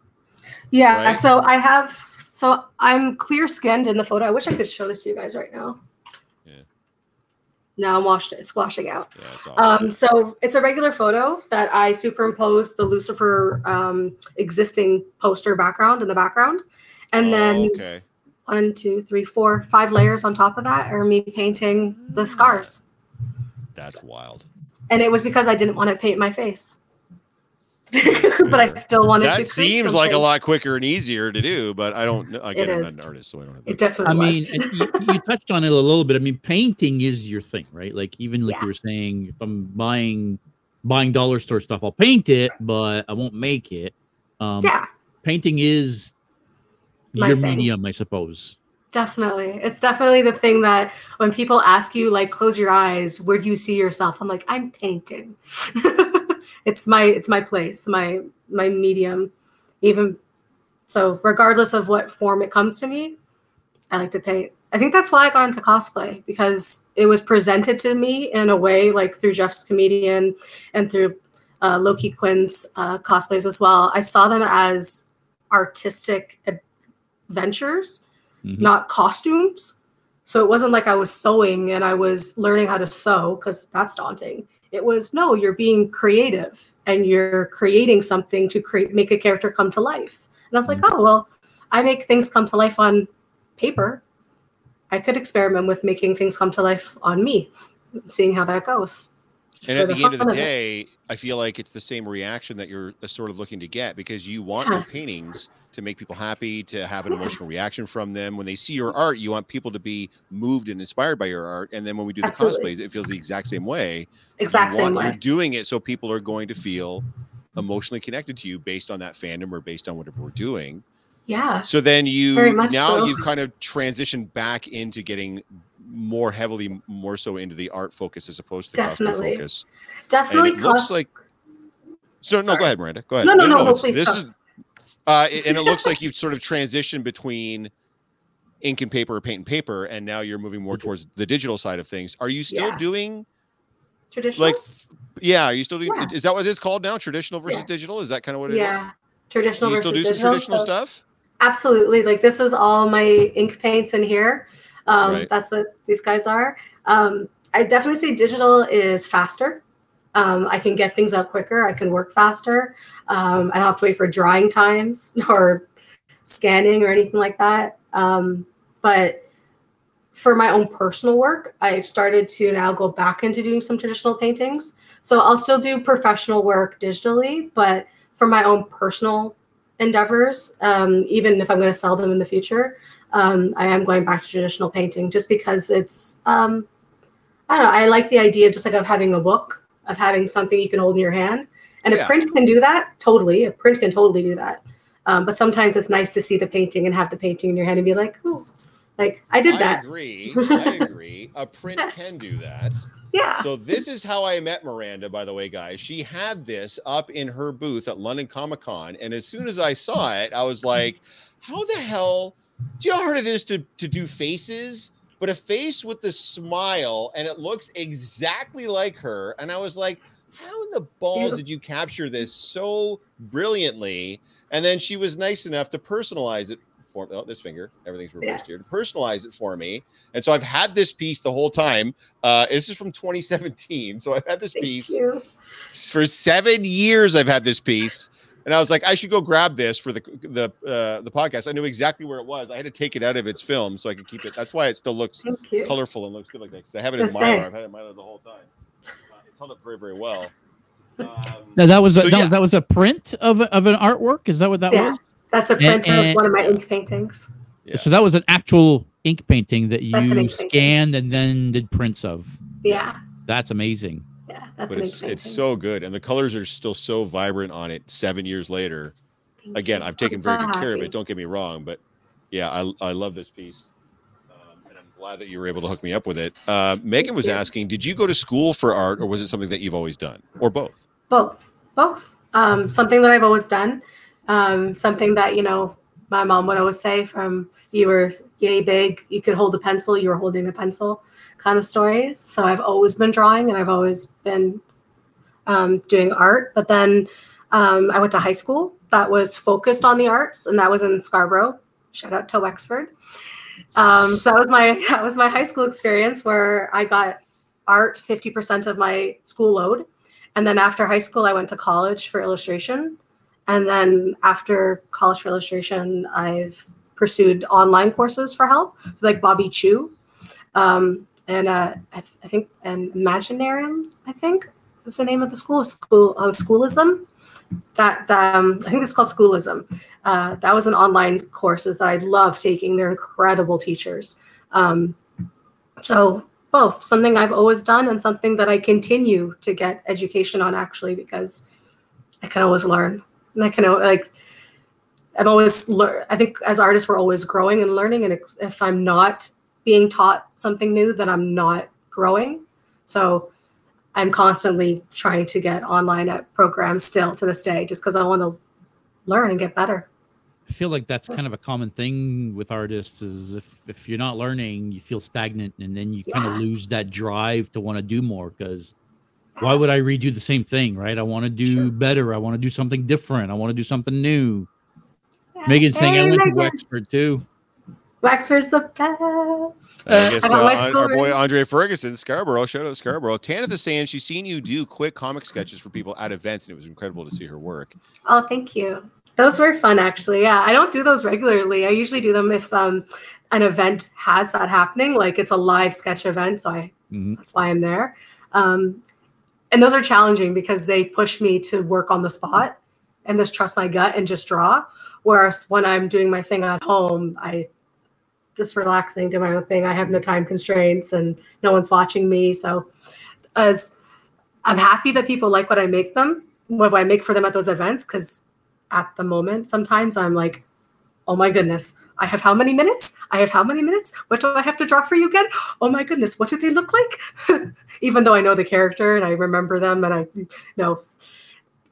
Yeah, right? so I have so I'm clear skinned in the photo. I wish I could show this to you guys right now. Yeah. Now I'm washed it's washing out. Yeah, it's Um, so it's a regular photo that I superimposed the Lucifer um, existing poster background in the background. And then Oh, okay. one, two, three, four, five layers on top of that are me painting the scars. That's wild. And it was because I didn't want to paint my face. <laughs> but I still wanted to That create seems like a lot quicker and easier to do, but I don't know. Again, I'm not an artist, so I don't have It the- I was. mean, and you, you touched on it a little bit. I mean, painting is your thing, right? Like even like Yeah. you were saying, if I'm buying buying dollar store stuff, I'll paint it, but I won't make it. Um, yeah. painting is My your thing. medium, I suppose. Definitely. It's definitely the thing that when people ask you, like, close your eyes, where do you see yourself? I'm like, I'm painting. <laughs> it's my it's my place, my my medium. Even so, regardless of what form it comes to me, I like to paint. I think that's why I got into cosplay because it was presented to me in a way like through Jeff's comedian and through uh, Loki Quinn's uh, cosplays as well. I saw them as artistic adventures Mhm. not costumes. So it wasn't like I was sewing and I was learning how to sew because that's daunting. It was no, you're being creative and you're creating something to create make a character come to life. And I was like, Mhm. oh well, I make things come to life on paper. I could experiment with making things come to life on me, seeing how that goes. And at the end of the day, I feel like it's the same reaction that you're uh, sort of looking to get because you want your paintings to make people happy, to have an emotional reaction from them. When they see your art, you want people to be moved and inspired by your art. And then when we do the Absolutely. cosplays, it feels the exact same way. exact You same want- You're doing it so people are going to feel emotionally connected to you based on that fandom or based on whatever we're doing. Yeah. So then you Very much now so. you've kind of transitioned back into getting more heavily, more so into the art focus as opposed to the Definitely. cosplay focus. Definitely and it looks like so no Sorry. go ahead miranda go ahead No, no, no, no, it's- please this go. is uh it- and it looks like you've sort of transitioned between ink and paper or paint and paper and now you're moving more towards the digital side of things are you still Yeah. doing traditional. like yeah are you still doing Yeah. is that what it's called now traditional versus Yeah. digital is that kind of what it is? yeah. Traditional do you still do some digital. traditional so- stuff Absolutely. Like this is all my ink paints in here. Um, Right. That's what these guys are. Um, I definitely say digital is faster. Um, I can get things out quicker. I can work faster. Um, I don't have to wait for drying times <laughs> or scanning or anything like that. Um, but for my own personal work, I've started to now go back into doing some traditional paintings. So I'll still do professional work digitally, but for my own personal endeavors, um, even if I'm going to sell them in the future, um, I am going back to traditional painting just because it's, um, I don't know, I like the idea of just like of having a book, of having something you can hold in your hand. And Yeah. a print can do that totally. A print can totally do that. Um, but sometimes it's nice to see the painting and have the painting in your hand and be like, "Oh, like I did I that." I agree. <laughs> I agree. A print can do that. Yeah. So this is how I met Miranda, by the way, guys. She had this up in her booth at London Comic Con, and as soon as I saw it, I was like, "How the hell? Do you know how hard it is to to do faces?" But a face with the smile, and it looks exactly like her. And I was like, "How in the balls did you capture this so brilliantly?" And then she was nice enough to personalize it for oh, this finger. Everything's reversed here. To personalize it for me, and so I've had this piece the whole time. Uh, this is from 2017. So I've had this Thank piece you. for seven years. I've had this piece, and I was like, I should go grab this for the the uh, the podcast. I knew exactly where it was. I had to take it out of its film so I could keep it. That's why it still looks colorful and looks good like that. Because I have it in was gonna Mylar. I've had it in Mylar the whole time. Uh, it's held up very very well. Um, Now that was a, So, that, yeah. that was a print of of an artwork. Is that what that Yeah. was? That's a And- print of one of my ink paintings. Yeah. So that was an actual ink painting that That's an you ink painting. scanned and then did prints of. Yeah. That's amazing. That's but it's it's so good, and the colors are still so vibrant on it. Seven years later, Thank again, you. I've taken I'm very so good care of it. Don't get me wrong, but yeah, I I love this piece, um, and I'm glad that you were able to hook me up with it. Uh, Megan was asking, did you go to school for art, or was it something that you've always done, or both? both both um, something that i've always done um, something that you know my mom would always say from you were yay big you could hold a pencil you were holding a pencil kind of stories. So i've always been drawing and i've always been um, doing art. But then um, i went to high school that was focused on the arts and that was in scarborough. Shout out to wexford. Um, so that was my <laughs> that was my high school experience where i got art 50% of my school load. And then after high school, I went to college for illustration. And then after college for illustration, I've pursued online courses for help, like Bobby Chiu. Um, and uh, I, th- I think, and Imaginarium, I think is the name of the school, school uh, Schoolism. That, that, um, I think it's called Schoolism. Uh, that was an online courses that I love taking. They're incredible teachers. Um, so both something I've always done and something that I continue to get education on actually because I can always learn and I can like I'm always learn. I think as artists we're always growing and learning and if I'm not being taught something new that I'm not growing. So I'm constantly trying to get online at programs still to this day just because I want to learn and get better. I feel like that's kind of a common thing with artists is if if you're not learning, you feel stagnant and then you kind of lose that drive to want to do more because why would I redo the same thing, right? I want to do Sure. better. I want to do something different. I want to do something new. Yeah. Megan's saying I Hey, went to Megan. Wexford too. Wexford's the best. I guess uh, our boy. Andre Ferguson, Scarborough, shout out Scarborough. Tanith is saying she's seen you do quick comic sketches for people at events, and it was incredible to see her work. Oh, thank you. Those were fun, actually. Yeah, I don't do those regularly. I usually do them if um, an event has that happening, like it's a live sketch event. So I Mhm. that's why I'm there. Um, and those are challenging because they push me to work on the spot and just trust my gut and just draw. Whereas when I'm doing my thing at home, I just relaxing, do my own thing. I have no time constraints and no one's watching me. So as I'm happy that people like what I make them, what I make for them at those events, because at the moment, sometimes I'm like, oh my goodness, I have how many minutes? I have how many minutes? What do I have to draw for you again? Oh my goodness, what do they look like? <laughs> Even though I know the character and I remember them and I know,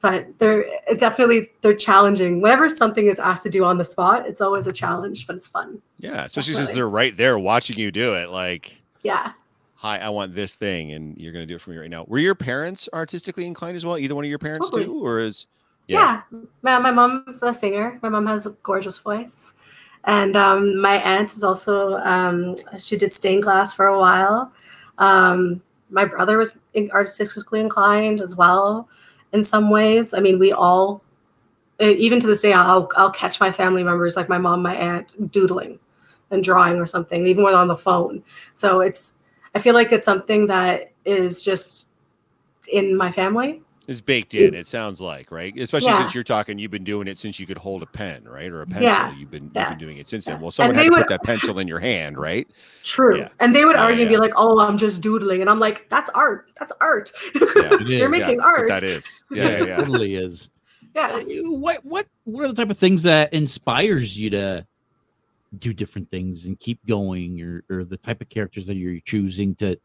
but they're definitely they're challenging. Whenever something is asked to do on the spot, it's always a challenge, but it's fun. Yeah, especially since they're right there watching you do it. Like, Yeah. hi, I want this thing, and you're going to do it for me right now. Were your parents artistically inclined as well? Either one of your parents Totally. do, or is Yeah. My, my mom's a singer. My mom has a gorgeous voice. And um, my aunt is also, um, she did stained glass for a while. Um, my brother was artistically inclined as well in some ways. I mean, we all, even to this day, I'll, I'll catch my family members, like my mom, my aunt, doodling. and drawing or something, even when on the phone. So it's I feel like it's something that is just in my family. It's baked in. It sounds like right, especially Yeah. since you're talking. You've been doing it since you could hold a pen, right, or a pencil. Yeah. You've been Yeah. you've been doing it since then. Well, someone had they to put that pencil in your hand, right? True. Yeah. And they would Yeah, argue and be like, "Oh, I'm just doodling," and I'm like, "That's art. That's art. Yeah. <laughs> You're making yeah, art." what that is. <laughs> Yeah, yeah, yeah. totally is. yeah. Uh, What what what are the type of things that inspires you to do different things and keep going, or or the type of characters that you're choosing to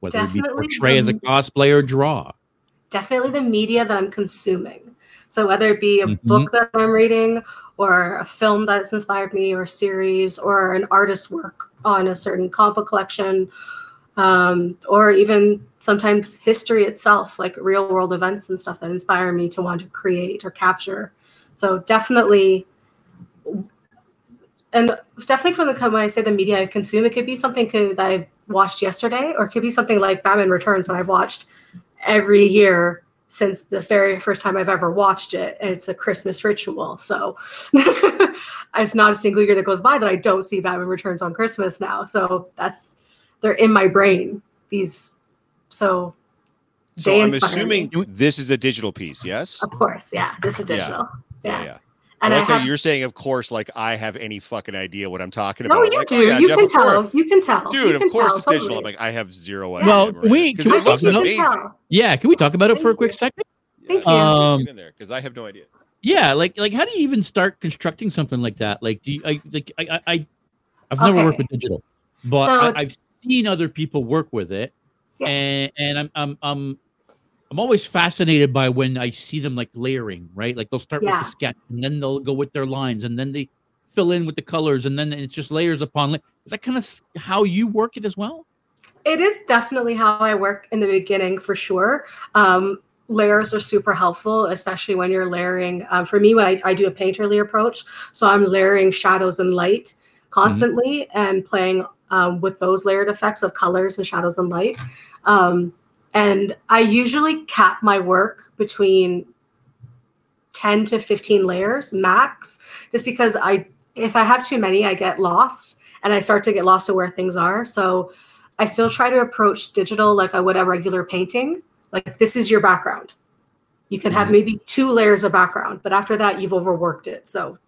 whether it be Definitely portray as a the- cosplay or draw? Definitely the media that I'm consuming. So whether it be a Mhm. book that I'm reading or a film that's inspired me or a series or an artist's work on a certain comic book collection um, or even sometimes history itself like real world events and stuff that inspire me to want to create or capture so definitely and definitely from the when I say the media I consume, it could be something that I watched yesterday, or it could be something like Batman Returns that I've watched every year since the very first time I've ever watched it. And it's a Christmas ritual. So <laughs> it's not a single year that goes by that I don't see Batman Returns on Christmas now. So that's they're in my brain. These so So I'm assuming me. this is a digital piece. Yes. of course, yeah, this is Yeah. digital. Yeah. Yeah. yeah. And I I like how have you're saying, of course, like I have any fucking idea what I'm talking no, about. you Like, do. oh, yeah, you Jeff, can of course. tell. You can tell. Dude, you of course tell, it's digital. totally. I'm like, I have zero Yeah. idea. Well, Miranda, we- can it we looks talk about- amazing. tell. Yeah, can we talk about it for a quick you. second? Thank Yeah, you. Um, get in there because I have no idea. Yeah, like like how do you even start constructing something like that? Like, do you, I like I I- I I've never worked with digital, but So- I, I've seen other people work with it, Yeah. and and I'm I'm I'm I'm always fascinated by when I see them like layering, right? Like they'll start Yeah. with the sketch, and then they'll go with their lines, and then they fill in with the colors, and then it's just layers upon. Is that kind of how you work it as well? It is definitely how I work in the beginning for sure. Um, layers are super helpful, especially when you're layering. Um, for me, when I, I do a painterly approach, so I'm layering shadows and light constantly and playing um, with those layered effects of colors and shadows and light. Um, and I usually cap my work between 10 to 15 layers max, just because I if I have too many, I get lost and I start to get lost to where things are. So I still try to approach digital like I would a regular painting. Like this is your background. You can have Mhm. maybe two layers of background, but after that you've overworked it. So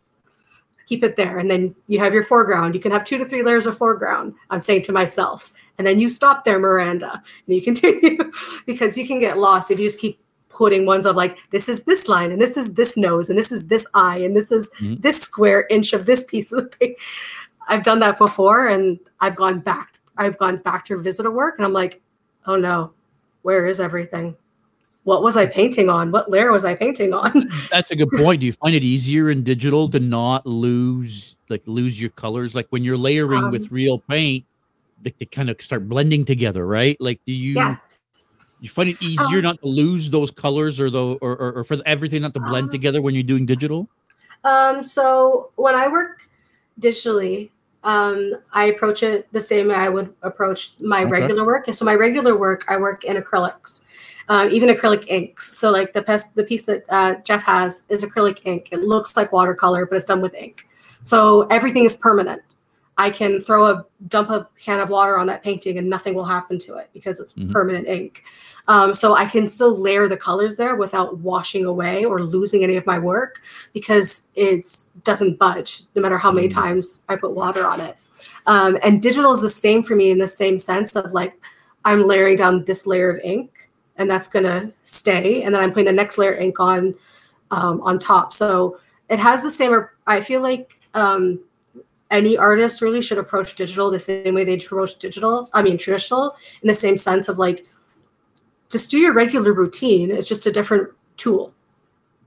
keep it there. And then you have your foreground. You can have two to three layers of foreground. I'm saying to myself. And then you stop there, Miranda, and you continue <laughs> because you can get lost if you just keep putting ones of like this is this line and this is this nose and this is this eye and this is Mhm. this square inch of this piece of the paint. I've done that before and I've gone back. I've gone back to visitor work and I'm like, oh no, where is everything? What was I painting on? What layer was I painting on? <laughs> That's a good point. Do you find it easier in digital to not lose like lose your colors? Like when you're layering Um, with real paint, they, they kind of start blending together, right? Like do you Yeah. you find it easier Um, not to lose those colors or the or, or, or for everything not to blend Um, together when you're doing digital? Um, so when I work digitally, um, I approach it the same way I would approach my Okay. regular work. So my regular work, I work in acrylics, um, even acrylic inks. So like the piece, the piece that uh, Jeff has is acrylic ink. It looks like watercolor, but it's done with ink. So everything is permanent. I can throw a dump a can of water on that painting and nothing will happen to it because it's Mhm. permanent ink. Um, so I can still layer the colors there without washing away or losing any of my work because it doesn't budge no matter how many Mhm. times I put water on it. Um, and digital is the same for me in the same sense of like I'm layering down this layer of ink and that's gonna stay, and then I'm putting the next layer of ink on um, on top. So it has the same. I feel like um, any artist really should approach digital the same way they approach digital. I mean traditional in the same sense of like just do your regular routine. It's just a different tool.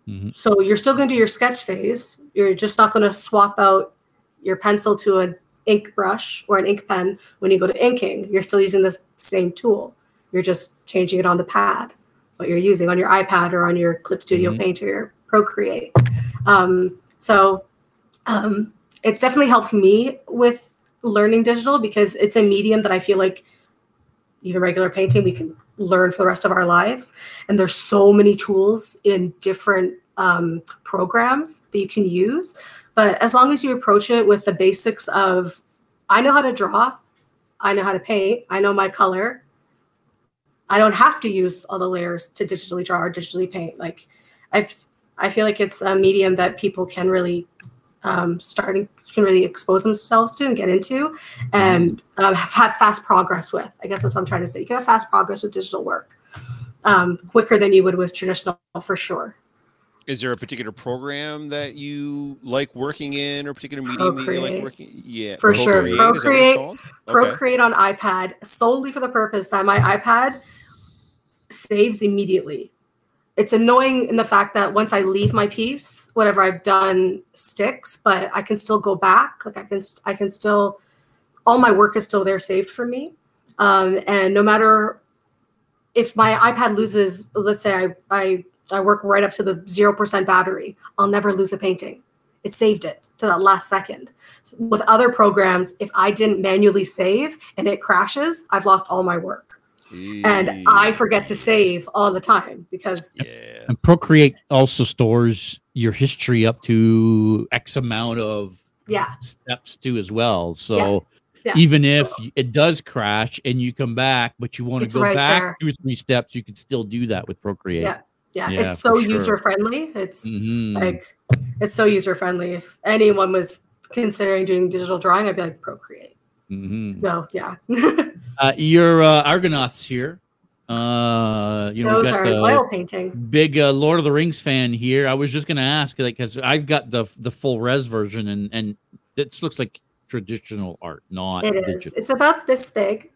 Mhm. So you're still going to do your sketch phase. You're just not going to swap out your pencil to an ink brush or an ink pen when you go to inking. You're still using the same tool. You're just changing it on the pad, what you're using on your iPad or on your Clip Studio Mhm. Paint or your Procreate. Um, so um, it's definitely helped me with learning digital because it's a medium that I feel like even regular painting we can learn for the rest of our lives and there's so many tools in different um, programs that you can use. But as long as you approach it with the basics of, I know how to draw, I know how to paint, I know my color. I don't have to use all the layers to digitally draw or digitally paint. Like, I've I feel like it's a medium that people can really um, starting can really expose themselves to and get into and uh, have fast progress with. I guess that's what I'm trying to say. You can have fast progress with digital work um, quicker than you would with traditional for sure. Is there a particular program that you like working in or particular medium that you like Procreate. working? Yeah, For sure. What it's Procreate- Okay. Procreate on iPad solely for the purpose that my iPad saves immediately. It's annoying in the fact that once I leave my piece, whatever I've done sticks, but I can still go back. Like I can, I can still, all my work is still there saved for me. Um, and no matter if my iPad loses, let's say I, I, I work right up to the 0% battery, I'll never lose a painting. It saved it to that last second. So with other programs, if I didn't manually save and it crashes, I've lost all my work. And I forget to save all the time because Yeah. And Procreate also stores your history up to X amount of yeah, steps too as well. So Yeah. even if it does crash and you come back, but you want to It's go right back there. two or three steps, you can still do that with Procreate. Yeah. yeah, Yeah, it's so sure. user friendly. It's Mhm. like it's so user friendly. If anyone was considering doing digital drawing, I'd be like Procreate. Mhm. No, yeah, <laughs> Uh, your uh, Argonath here. Uh, you know, those got are the oil painting. big uh, Lord of the Rings fan here. I was just gonna ask, like, because I've got the the full res version, and and it looks like traditional art, not It is. digital. It's about this big,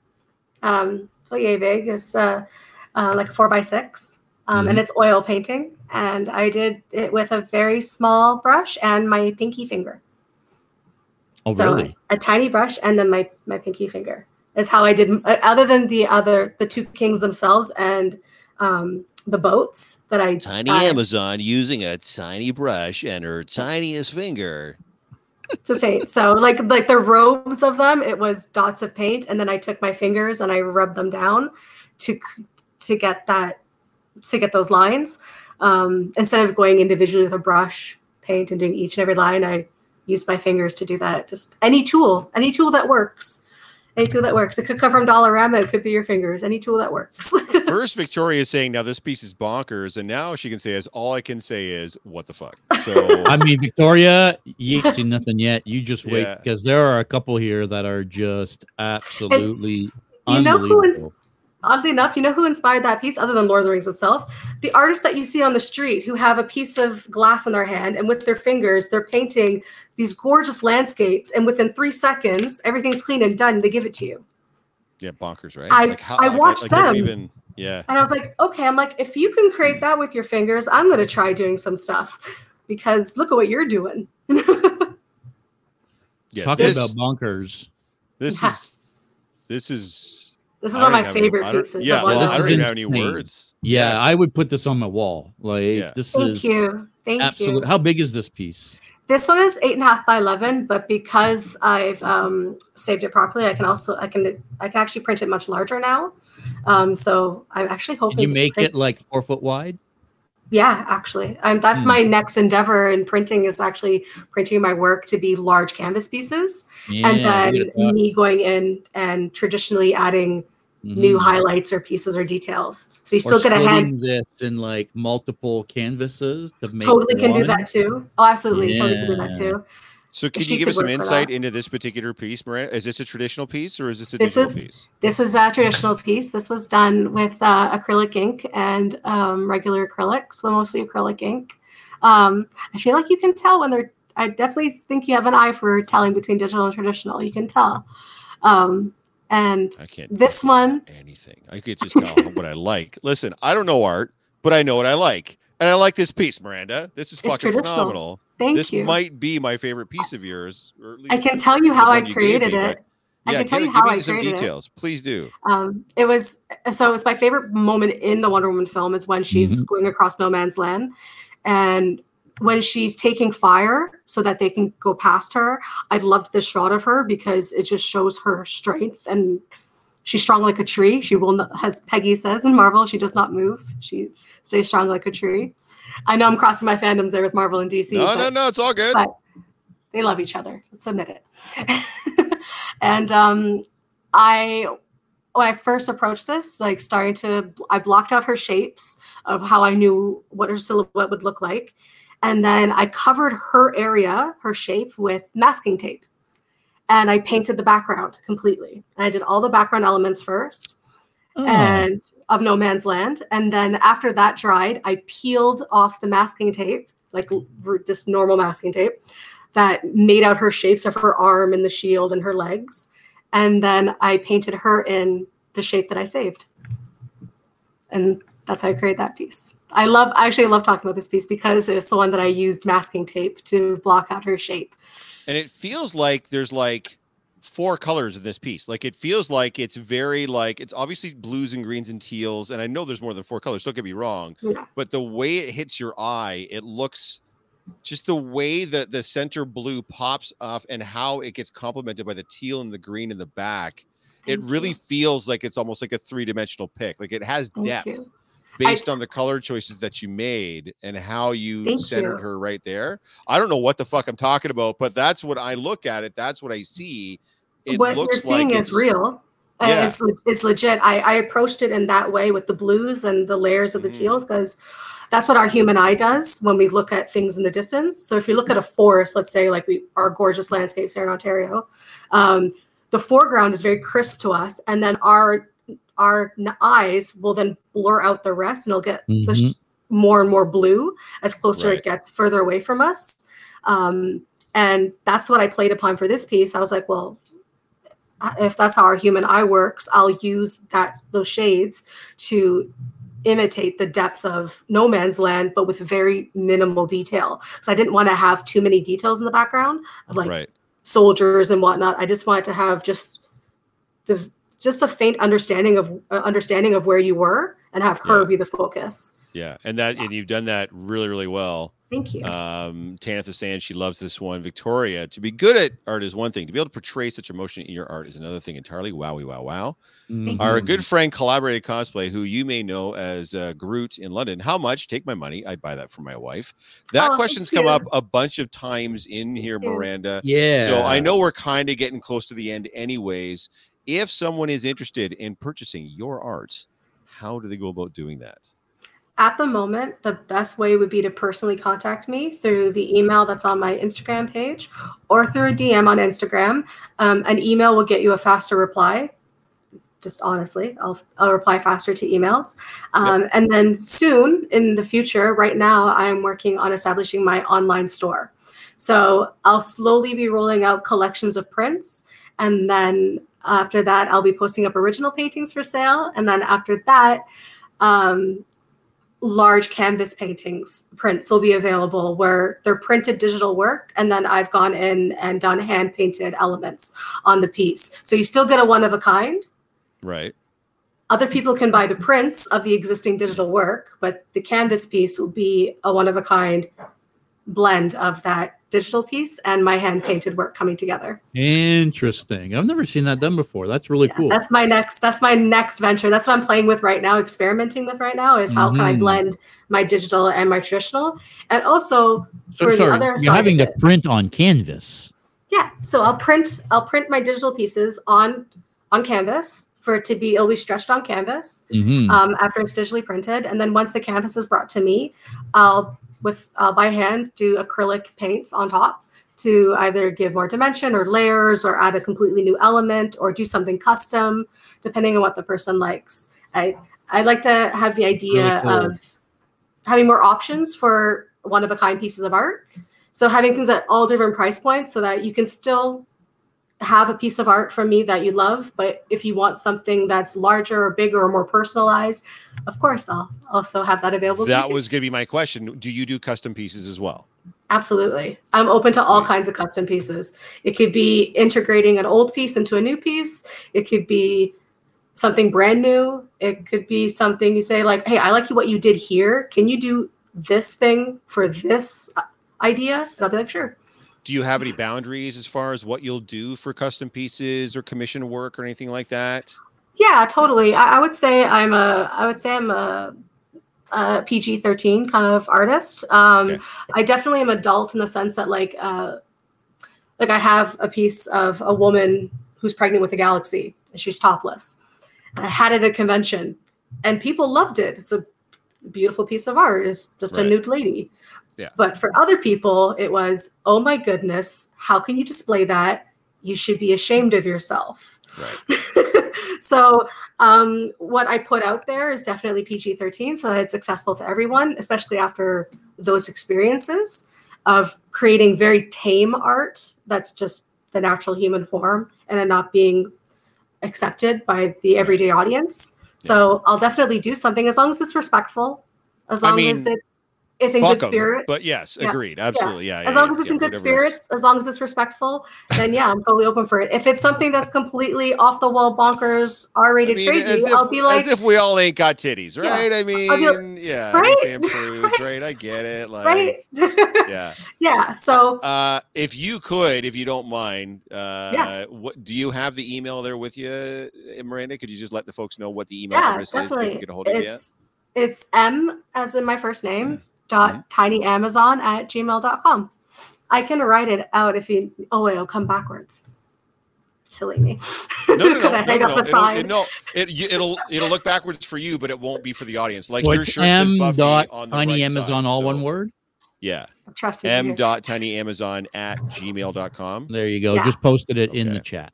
um, big. It's uh, uh, like four by six, um, Mm-hmm. and it's oil painting. And I did it with a very small brush and my pinky finger. Oh, so really? a tiny brush and then my my pinky finger is how I did. uh, Other than the other, the two kings themselves and um, the boats that I Tiny I- Amazon using a tiny brush and her tiniest finger. to paint. So like like the robes of them, it was dots of paint, and then I took my fingers and I rubbed them down to to get that to get those lines. Um, instead of going individually with a brush paint and doing each and every line, I used my fingers to do that. Just any tool, any tool that works. Any tool that works. It could come from Dollarama. It could be your fingers. Any tool that works. <laughs> First, Victoria is saying now this piece is bonkers, and now she can say is all I can say is what the fuck. So <laughs> I mean, Victoria, you ain't seen nothing yet. You just wait Yeah. because there are a couple here that are just absolutely you know who ins- unbelievable. Oddly enough, you know who inspired that piece other than Lord of the Rings itself? The artists that you see on the street who have a piece of glass in their hand and with their fingers, they're painting these gorgeous landscapes. And within three seconds, everything's clean and done. They give it to you. yeah, bonkers, right? I- I watched don't them. Even yeah, And I was like, okay, I'm like, if you can create that with your fingers, I'm going to try doing some stuff because look at what you're doing. <laughs> yeah. Talking this, about bonkers. this Yeah. is this is This is one of my even have any- favorite I don't- pieces. Yeah, of well, this I is don't even have any insane. words. Yeah, I would put this on my wall. Like Yeah. this Thank is you. Thank absolute. you. How big is this piece? This one is eight and a half by eleven, but because I've um, saved it properly, I can also I can I can actually print it much larger now. Um, so I'm actually hoping Can you to make print- it like four foot wide? Yeah, actually, um, that's Hmm. my next endeavor in printing is actually printing my work to be large canvas pieces, Yeah, and then me going in and traditionally adding new Mhm. highlights or pieces or details. So you Or still get a hand. this in like multiple canvases to make Totally can do that too. Oh, absolutely, totally can do that too. So, can she you give us some insight into this particular piece, Miranda? Is this a traditional piece or is this a This digital is- piece? This is a traditional piece. This was done with uh, acrylic ink and um, regular acrylic, so mostly acrylic ink. Um, I feel like you can tell when they're. I definitely think you have an eye for telling between digital and traditional. You can tell. Um, and I can't. this one, anything. I could just tell what I like. Listen, I don't know art, but I know what I like, and I like this piece, Miranda. This is It's fucking phenomenal. Thank this you. might be my favorite piece of yours. Or at I can tell you how I one you gave created me, it. but I Yeah, can tell give, you give how me I some created it. details, please do. Um, it was so it was my favorite moment in the Wonder Woman film is when she's Mhm. going across no man's land, and when she's taking fire so that they can go past her. I loved this shot of her because it just shows her strength and she's strong like a tree. She will not, as Peggy says in Marvel, she does not move. She stays strong like a tree. I know I'm crossing my fandoms there with Marvel and DC. No, but no, no, it's all good. but- they love each other. Let's admit it. <laughs> and um, I, when I first approached this, like starting to, I blocked out her shapes of how I knew what her silhouette would look like, and then I covered her area, her shape, with masking tape, and I painted the background completely. I did all the background elements first, Oh, and of No Man's Land. And then after that dried, I peeled off the masking tape, like just normal masking tape, that made out her shapes of her arm and the shield and her legs. And then I painted her in the shape that I saved. And that's how I created that piece. I love, I actually love talking about this piece because it's the one that I used masking tape to block out her shape. and it feels like there's like four colors in this piece. Like it feels like it's very like it's obviously blues and greens and teals, and I know there's more than four colors. Don't get me wrong, Yeah. but the way it hits your eye, it looks just the way that the center blue pops off and how it gets complemented by the teal and the green in the back. It Thank really you. feels like it's almost like a three dimensional pick. Like it has Thank depth you. based on the color choices that you made and how you centered you. her right there. I don't know what the fuck I'm talking about, but that's what I look at it. That's what I see. It what you're seeing like is it's- real. Uh, Yeah. It's, it's legit. I, I approached it in that way with the blues and the layers of the Mhm. teals because that's what our human eye does when we look at things in the distance. So if you look at a forest, let's say like we our gorgeous landscapes here in Ontario, um, the foreground is very crisp to us, and then our our eyes will then blur out the rest, and it'll get the sh- more and more blue as closer Right. it gets further away from us. Um, and that's what I played upon for this piece. I was like, well, if that's how our human eye works, I'll use that those shades to imitate the depth of no man's land, but with very minimal detail. Because I didn't want to have too many details in the background of like right. soldiers and whatnot. I just wanted to have just the just a faint understanding of uh, understanding of where you were and have her Yeah. be the focus. Yeah. And that and you've done that really, really well. Thank you. Um, Tanith is saying she loves this one. Victoria, to be good at art is one thing. To be able to portray such emotion in your art is another thing entirely. Wowie, wow, wow. Thank Our good friend collaborated cosplay, who you may know as uh, Groot in London. How much? Take my money. I'd buy that for my wife. That Oh, question's come up a bunch of times in here, Miranda. Yeah. So I know we're kind of getting close to the end, anyways. If someone is interested in purchasing your art, how do they go about doing that? At the moment, the best way would be to personally contact me through the email that's on my Instagram page or through a DM on Instagram. Um, an email will get you a faster reply. Just honestly, I'll, I'll reply faster to emails. Um, And then soon in the future, right now, I'm working on establishing my online store. So I'll slowly be rolling out collections of prints. And then after that, I'll be posting up original paintings for sale. And then after that, um, large canvas paintings prints will be available where they're printed digital work and then i've gone in and done hand painted elements on the piece so you still get a one of a kind Right. other people can buy the prints of the existing digital work but the canvas piece will be a one of a kind blend of that digital piece and my hand painted work coming together Interesting. I've never seen that done before. That's really Yeah, cool. That's my next. That's my next venture. That's what I'm playing with right now, experimenting with right now. Is how can I Mhm. blend my digital and my traditional, and also so for the sorry, other you're having to print on canvas. yeah. So I'll print. I'll print my digital pieces on on canvas for it to be. It'll be stretched on canvas Mhm. um, after it's digitally printed, and then once the canvas is brought to me, I'll with uh, by hand do acrylic paints on top to either give more dimension or layers or add a completely new element or do something custom depending on what the person likes i i like to have the idea cool. of having more options for one of a kind pieces of art so having things at all different price points so that you can still have a piece of art from me that you love but if you want something that's larger or bigger or more personalized of course i'll also have that available to you That was going to be my question. Do you do custom pieces as well? Absolutely. I'm open to all kinds of custom pieces. It could be integrating an old piece into a new piece. It could be something brand new. It could be something you say, like, hey, I like what you did here. Can you do this thing for this uh, idea? And I'll be like, sure. Do you have any boundaries as far as what you'll do for custom pieces or commission work or anything like that? Yeah, totally. I, I would say I'm a I would say I'm a a PG thirteen kind of artist. Um, Okay. I definitely am adult in the sense that like uh, like I have a piece of a woman who's pregnant with a galaxy and she's topless. And I had it at a convention and people loved it. It's a beautiful piece of art. It's just Right. a nude lady. Yeah. But for other people, it was, oh my goodness, how can you display that? You should be ashamed of yourself. Right. <laughs> so um, what I put out there is definitely PG-13, so that it's accessible to everyone, especially after those experiences of creating very tame art that's just the natural human form and it not being accepted by the everyday audience. So I'll definitely do something as long as it's respectful, as I long mean, as it's it's in Fuck good spirits. But yes, Yeah. agreed. Absolutely. Yeah. as yeah, long as it's in good spirits, as long as it's respectful, then yeah, I'm totally open for it. If it's something that's completely off the wall, bonkers, I R-rated, mean, crazy, if, I'll be like, as if we all ain't got titties, right? I mean, be yeah, right? Prudes, <laughs> right? I get it. Like, right? <laughs> yeah. yeah. So Uh, if you could, if you don't mind, uh, Yeah. what do you have the email there with you, uh, Miranda? Could you just let the folks know what the email yeah, address is? Definitely. get a hold of you. It's it's M as in my first name Mm-hmm. Dot tinyamazon at gmail.com. I can write it out if you oh wait, it'll come backwards. Silly me. No, no, no, <laughs> no, no, no. It'll, it, no, it, you, it'll it'll look backwards for you, but it won't be for the audience. Like So your it's shirt says M Buffy dot on the tiny right Amazon, side, all so- one word. Yeah, I'm trusting m you. dot tinyamazon at gmail.com. There you go. Yeah. Just posted it in the Okay.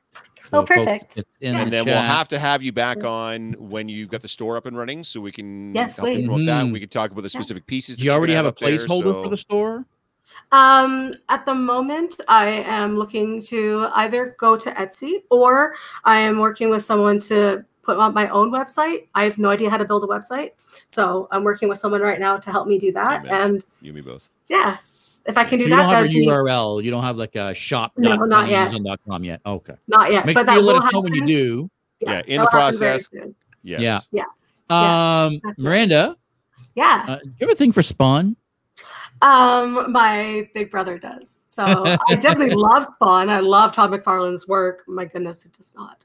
Chat. Oh, folks, perfect. It's in Yeah. the And then we'll have to have you back on when you've got the store up and running, so we can Yes, help you please. promote that. Mhm. We can talk about the specific pieces. Do you already gonna have a up there, placeholder so- for the store? Um, at the moment, I am looking to either go to Etsy or I am working with someone to put up my own website. I have no idea how to build a website. So I'm working with someone right now to help me do that. Amen. And You and me both. yeah, if I can So do you that, don't have a be URL. You don't have like a shop. No, not yet. com yet. Okay. not yet, Make but sure that you let will us know when you do. Yeah, in the process. soon. Yes. Yes. Yeah. yes. Um, definitely. Miranda, yeah. uh, do you ever think for Spawn? Um, my big brother does. So <laughs> I definitely love Spawn. I love Todd McFarlane's work. My goodness, it does not.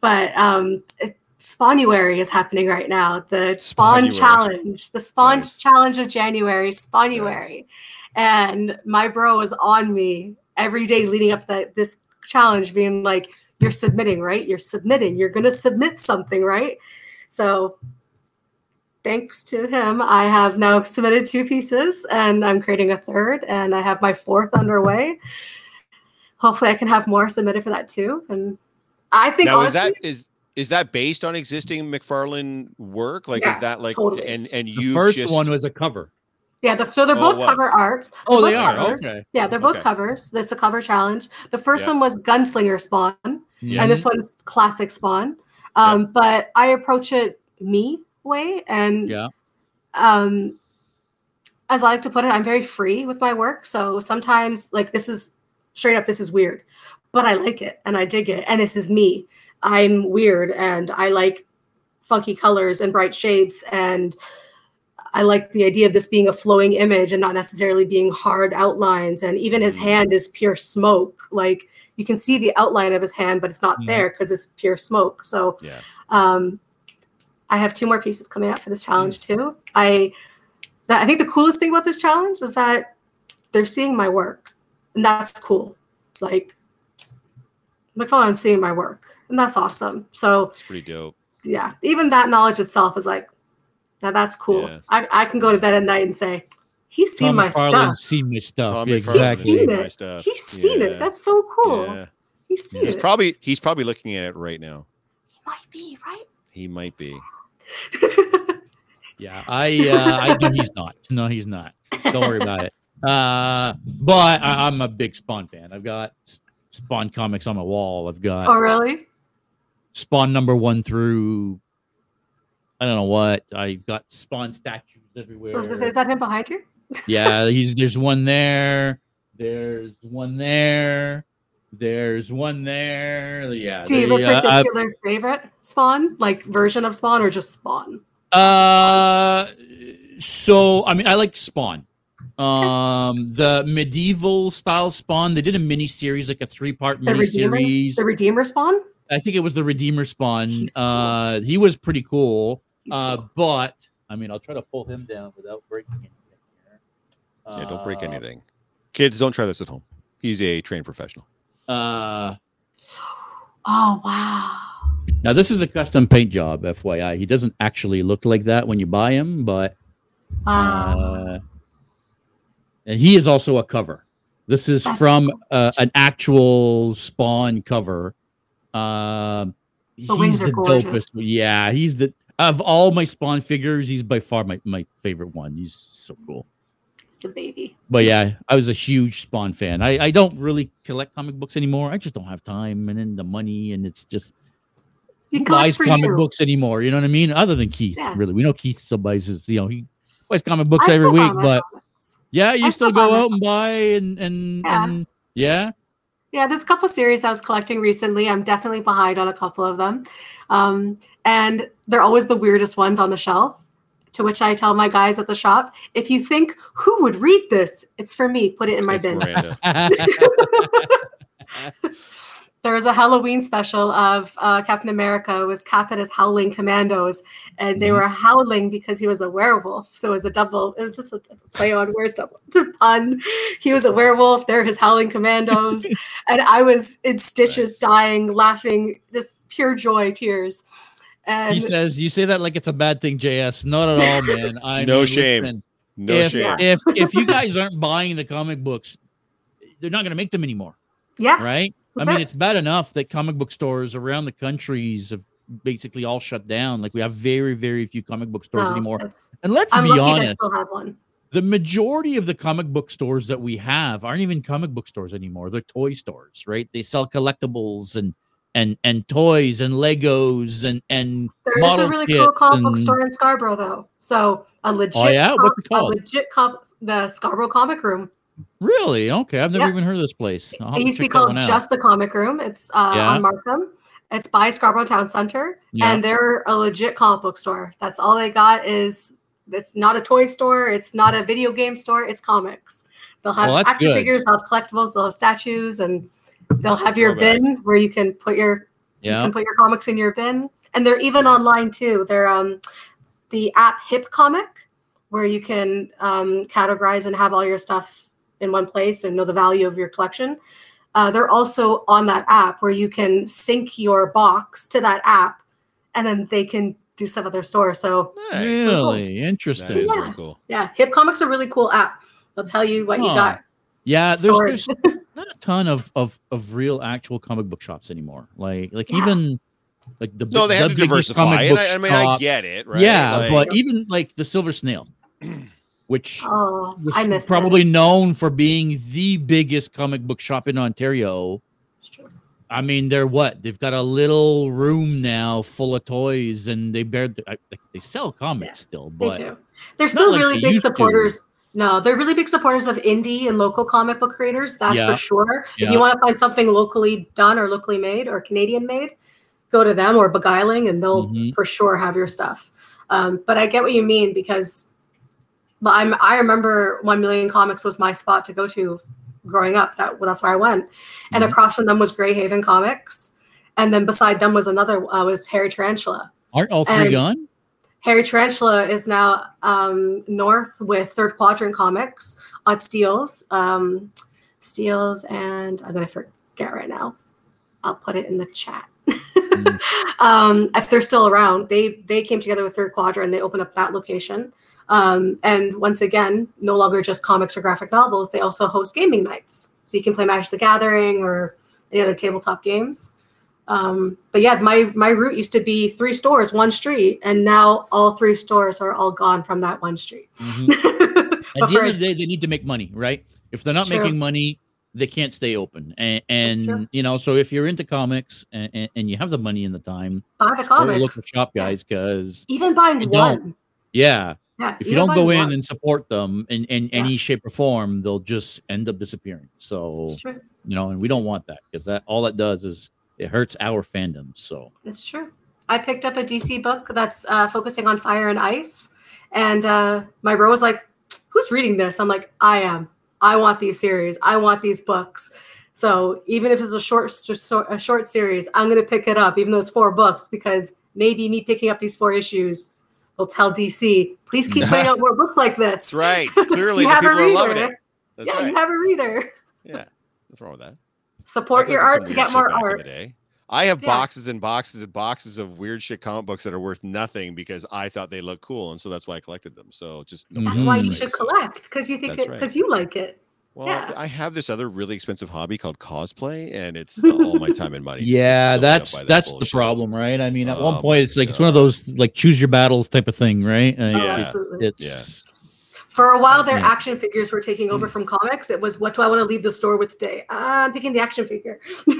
But um, it, Spawnuary is happening right now. The Spawn Spawnuary. Challenge, the Spawn Nice. Challenge of January, Spawnuary, and my bro was on me every day leading up that this challenge, being like, "You're submitting, right? You're submitting. You're gonna submit something, right?" So thanks to him, I have now submitted two pieces and I'm creating a third, and I have my fourth underway. Hopefully, I can have more submitted for that too. And I think Now is that is is that based on existing McFarlane work? Like Yeah, is that like totally. and and The you first just, one was a cover. Yeah, the, so they're Oh, both cover arts. They're Oh, they are. Okay. Yeah, they're both Okay. covers. That's a cover challenge. The first Yeah. one was Gunslinger Spawn, Yeah. and this one's Classic Spawn. Um, But I approach it me way, and Yeah. um, as I like to put it, I'm very free with my work. So sometimes, like this is straight up, this is weird, but I like it and I dig it, and this is me. I'm weird and I like funky colors and bright shapes and I like the idea of this being a flowing image and not necessarily being hard outlines. And even his Mm. hand is pure smoke. Like you can see the outline of his hand, but it's not Mhm. there because it's pure smoke. So Yeah. um, I have two more pieces coming out for this challenge too. I that, I think the coolest thing about this challenge is that they're seeing my work, and that's cool. Like McFarlane's seeing my work, and that's awesome. So It's pretty dope. yeah, even that knowledge itself is like, now that's cool. Yeah. I, I can go to bed at night and say, he's seen Tom my McFarlane's stuff. seen my stuff. Tom exactly. seen seen it. my stuff. He's seen Yeah. it. That's so cool. Yeah. He's seen He's it. probably he's probably looking at it right now. he might be right. He might be. Yeah, I uh, I know he's not. No, he's not. Don't worry about it. Uh, but I, I'm a big Spawn fan. I've got Spawn comics on my wall. I've got oh really? Spawn number one through I don't know what. I've got Spawn statues everywhere. I was gonna say, is that him behind you? yeah, <laughs> he's there's one there. There's one there. There's one there. Yeah. Do you have a uh, particular favorite Spawn, like version of Spawn, or just Spawn? Uh, so I mean, I like Spawn. Um, the medieval style Spawn. They did a mini series, like a three part mini series. the Redeemer Spawn. I think it was the Redeemer Spawn. Cool. Uh, he was pretty cool. He's Uh, cool. but I mean, I'll try to pull him down without breaking anything here. Yeah, don't break Uh, anything. Kids, don't try this at home. He's a trained professional. Uh, Oh wow. now this is a custom paint job, FYI. He doesn't actually look like that when you buy him, but Uh, uh, and he is also a cover. This is That's from uh, an actual Spawn cover. Um, The wings he's are the gorgeous. dopest. Yeah, he's the of all my Spawn figures. He's by far my, my favorite one. He's so cool. it's a baby. But yeah, I was a huge Spawn fan. I, I don't really collect comic books anymore. I just don't have time and then the money, and it's just You buys comic you. books anymore. You know what I mean? Other than Keith, Yeah. really. We know Keith still buys his, you know, he buys comic books I every week, but comics. yeah, you I still still go out and buy and and Yeah. and yeah. Yeah, there's a couple series I was collecting recently. I'm definitely behind on a couple of them. Um, and they're always the weirdest ones on the shelf. To which I tell my guys at the shop, if you think who would read this, it's for me. Put it in my It's bin. <laughs> <laughs> <laughs> Miranda. there was a Halloween special of uh, Captain America was Cap and his howling commandos, and they Mhm. were howling because he was a werewolf. So it was a double. It was just a play on words, double <laughs> pun. He was a werewolf. They're his howling commandos, <laughs> and I was in stitches, Nice. dying, laughing, just pure joy, tears. And he says you say that like it's a bad thing, JS. Not at all, man. <laughs> I No shame. listen, No if, shame. if if you guys aren't buying the comic books, they're not gonna make them anymore. yeah, right? I mean, it's bad enough that comic book stores around the countries have basically all shut down. Like we have very, very few comic book stores no, anymore. And let's I'm be honest, still have one. the majority of the comic book stores that we have aren't even comic book stores anymore. They're toy stores, right? They sell collectibles and and and toys and Legos and and There is a really cool comic book store in Scarborough, though. So a legit, Oh, yeah? com- What's it a legit comp, the Scarborough Comic Room. Really okay. I've never Yeah. even heard of this place. I'll It used to be called just the Comic Room. It's uh, Yeah. on Markham. It's by Scarborough Town Center, Yeah. and they're a legit comic book store. That's all they got is. It's not a toy store. It's not a video game store. It's comics. They'll have Well, action good. figures. They'll have collectibles. They'll have statues, and they'll have your bin where you can put your you yeah. can put your comics in your bin, and they're even Nice. online too. They're um, the app Hip Comic, where you can um, categorize and have all your stuff in one place and know the value of your collection. Uh, they're also on that app where you can sync your box to that app, and then they can do stuff at their store. So Nice. Really That interesting. is Yeah. very cool. yeah, Hip Comic's a really cool app. They'll tell you what you got. Yeah, there's, there's <laughs> not a ton of, of of real actual comic book shops anymore. Like like Yeah. even like the No, they the have to diversify. And I, I mean, I get it, right? Yeah, Like, but even like the Silver Snail, <clears throat> which Oh, was probably known for being the biggest comic book shop in Ontario. I mean, they're what? They've got a little room now full of toys, and they bear they sell comics still, They but do. They're still like really they big used to. supporters. No, they're really big supporters of indie and local comic book creators. That's Yeah. for sure. If you want to find something locally done or locally made or Canadian made, go to them or Beguiling, and they'll Mhm. for sure have your stuff. Um, but I get what you mean because, but I'm I remember One Million Comix was my spot to go to growing up. That that's where I went, and Mhm. across from them was Grey Haven Comics, and then beside them was another uh, was Hairy Tarantula. aren't all three and- gone? Hairy Tarantula is now um, north with Third Quadrant Comics on Steeles. Um, Steeles, and I'm going to forget right now. I'll put it in the chat. Mm. <laughs> um, if they're still around, they they came together with Third Quadrant. They opened up that location. Um, and once again, no longer just comics or graphic novels. They also host gaming nights, so you can play Magic the Gathering or any other tabletop games. Um, but yeah, my my route used to be three stores, one street, and now all three stores are all gone from that one street. <laughs> Mhm. At the end of the day, they need to make money, right? If they're not making money, they can't stay open. And, and you know, so if you're into comics and, and, and you have the money and the time, buy the support your local comics, shop guys, because even buying you don't- one. yeah, Yeah, if you don't go in one. and support them in, in Yeah. any shape or form, they'll just end up disappearing. So you know, and we don't want that because that all that does is it hurts our fandom. So It's true. I picked up a DC book that's uh, focusing on fire and ice, and uh, my bro was like, "Who's reading this?" I'm like, "I am. I want these series. I want these books." So even if it's a short, a short series, I'm gonna pick it up, even though it's four books, because maybe me picking up these four issues will tell DC, please keep putting out <laughs> more books like this. That's right. <laughs> Clearly, you the have a people are loving reader. it. That's yeah, right. you have a reader. yeah, what's wrong with that? Support your art to get more art. the day. I have Yeah. boxes and boxes and boxes of weird shit comic books that are worth nothing because I thought they looked cool, and so that's why I collected them. So just no That's why you mm-hmm. should so- collect because you think That's it right. because you like it. Well, Yeah. I have this other really expensive hobby called cosplay, and it's all my time and money. Yeah, soaked that's that that's the problem, right? I mean, at Oh one my point, it's like it's one of those like choose your battles type of thing, right? Uh, Oh, Yeah. absolutely. It's For a while, their Yeah. action figures were taking over from comics. It was, what do I want to leave the store with today? Uh, I'm picking the action figure. <laughs>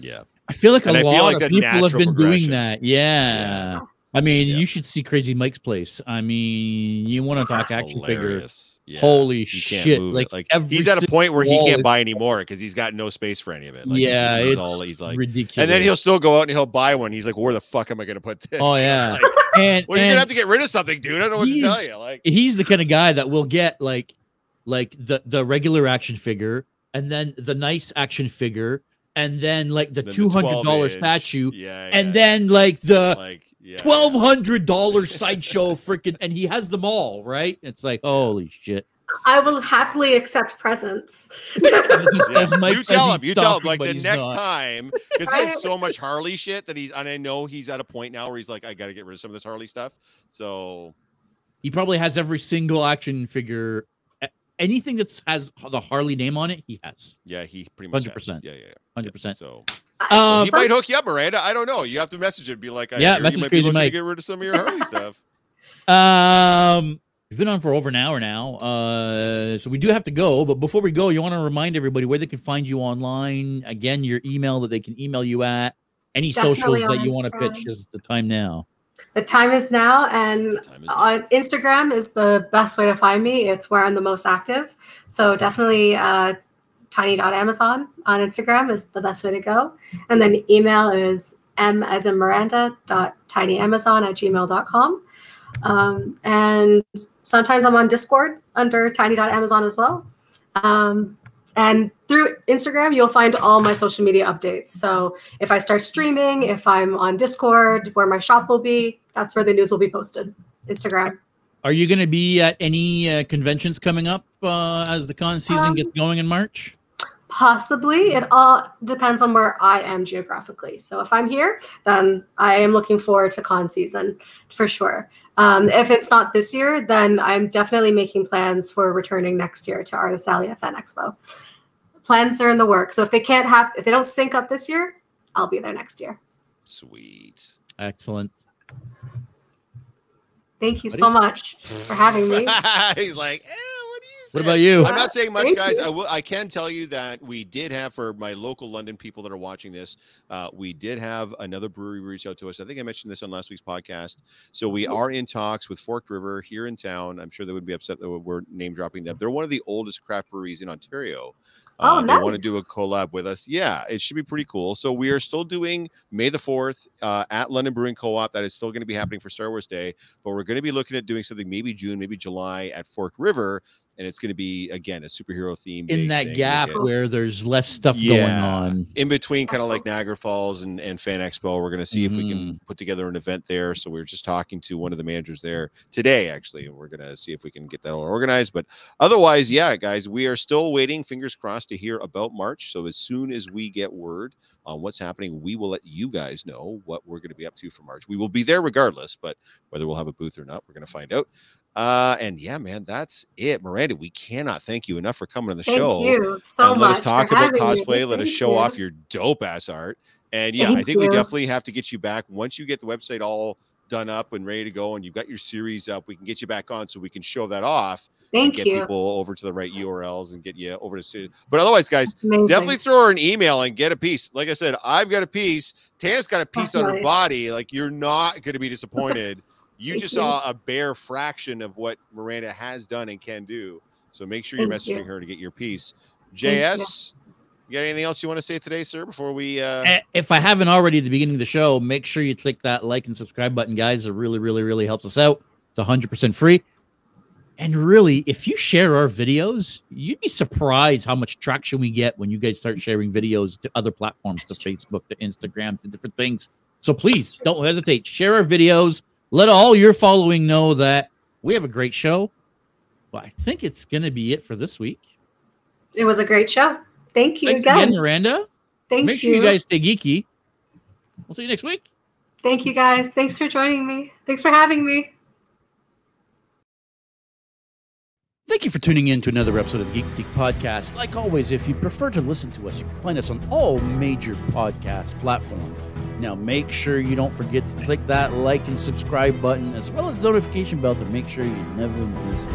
Yeah, I feel like And a I lot like of people have been doing that. Yeah. I mean, Yeah. you should see Crazy Mike's place. I mean, you want to talk action figure? Yeah. Holy shit! Like, like he's at a point where he can't is- buy anymore because he's got no space for any of it. Like, yeah, he's, it's all he's like, ridiculous. and then he'll still go out and he'll buy one. He's like, where the fuck am I going to put this? Oh, <laughs> yeah. Like, <laughs> and, well, you're gonna have to get rid of something, dude. I don't know what to tell you. Like, he's the kind of guy that will get like like the the regular action figure and then the nice action figure and then like the two hundred dollar statue yeah, and yeah, then like the like yeah, twelve hundred dollar sideshow freaking and he has them all right it's like holy shit I will happily accept presents. <laughs> And he Yeah. Mike you tell him. he's You tell him. Like the next not. time, because he has so much Harley shit that he's, and I know he's at a point now where he's like, I got to get rid of some of this Harley stuff. So he probably has every single action figure anything that's has the harley name on it he has yeah, he pretty much 100%. Yeah, yeah, yeah. 100% So Um, he might hook you up, Miranda. I don't know. You have to message him. Be like, I Yeah, hear message you might Crazy be Mike. to get rid of some of your Harley stuff. <laughs> Um, we've been on for over an hour now. Uh, so we do have to go. But before we go, you want to remind everybody where they can find you online. Again, your email that they can email you at. Any Definitely socials that you want to pitch is the time now. The time is now, and Time is on Instagram is the best way to find me. It's where I'm the most active. So definitely uh, tiny.amazon on Instagram is the best way to go. And then email is m as in Miranda dot tinyamazon at gmail.com. Um, and sometimes I'm on Discord under tiny.amazon as well. Um, and through Instagram, you'll find all my social media updates. So if I start streaming, if I'm on Discord, where my shop will be, that's where the news will be posted. Instagram. Are you going to be at any uh, conventions coming up uh, as the con season Um, gets going in March? Possibly. It all depends on where I am geographically. So if I'm here, then I am looking forward to con season for sure. Um, if it's not this year, then I'm definitely making plans for returning next year to Artist Alley Fan Expo. Plans are in the works. So if they can't have, if they don't sync up this year, I'll be there next year. Sweet. Excellent. Thank you Buddy? so much for having me. <laughs> he's like, eh, what do you say? What about you? I'm not saying much, Thank guys. you. I will. I can tell you that we did have for my local London people that are watching this. Uh, we did have another brewery reach out to us. I think I mentioned this on last week's podcast. So we are in talks with Forked River here in town. I'm sure they would be upset that we're name dropping them. They're one of the oldest craft breweries in Ontario. Oh, Uh, They want to do a collab with us. Yeah, it should be pretty cool. So we are still doing May the 4th uh, at London Brewing Co-op. That is still going to be happening for Star Wars Day, but we're going to be looking at doing something maybe June, maybe July at Forked River, and it's going to be again a superhero theme In that gap where there's less stuff going on. in between kind of like Niagara Falls and, and Fan Expo. We're going to see if we Mm-hmm. can put together an event there. So we were just talking to one of the managers there today, actually, and we're going to see if we can get that all organized. But otherwise, yeah, guys, we are still waiting, fingers crossed, to hear about March. So as soon as we get word on what's happening, we will let you guys know what we're going to be up to for March. We will be there regardless, but whether we'll have a booth or not, we're going to find out. Uh, and yeah, man, that's it. Miranda, we cannot thank you enough for coming on the Thank show Thank you so and much. let us talk about me. cosplay. Let us show you. off your dope ass art. And yeah, I Thank think we definitely have to get you back once you get the website all done up and ready to go, and you've got your series up. We can get you back on so we can show that off. and Thank get you. people over to the right URLs and get you over to. see- But otherwise, guys, definitely throw her an email and get a piece. Like I said, I've got a piece. Tana's got a piece on her body. Like you're not going to be disappointed. You Thank just you. saw a bare fraction of what Miranda has done and can do. So make sure you're Thank messaging you. her to get your piece. Thank you. JS, you got anything else you want to say today, sir? Before we, uh, If I haven't already at the beginning of the show, make sure you click that like and subscribe button, guys. It really, really, really helps us out. It's 100% free. And really, if you share our videos, you'd be surprised how much traction we get when you guys start sharing videos to other platforms, to Facebook, to Instagram, to different things. So please don't hesitate. Share our videos. Let all your following know that we have a great show. But I think it's going to be it for this week. It was a great show. Thank you Thanks again. again, Miranda. Thank you. Make sure you. you guys stay geeky. We'll see you next week. Thank you guys. Thanks for joining me. Thanks for having me. Thank you for tuning in to another episode of the Geek Geek Podcast. Like always, if you prefer to listen to us, you can find us on all major podcast platforms. Now, make sure you don't forget to click that like and subscribe button, as well as the notification bell to make sure you never miss an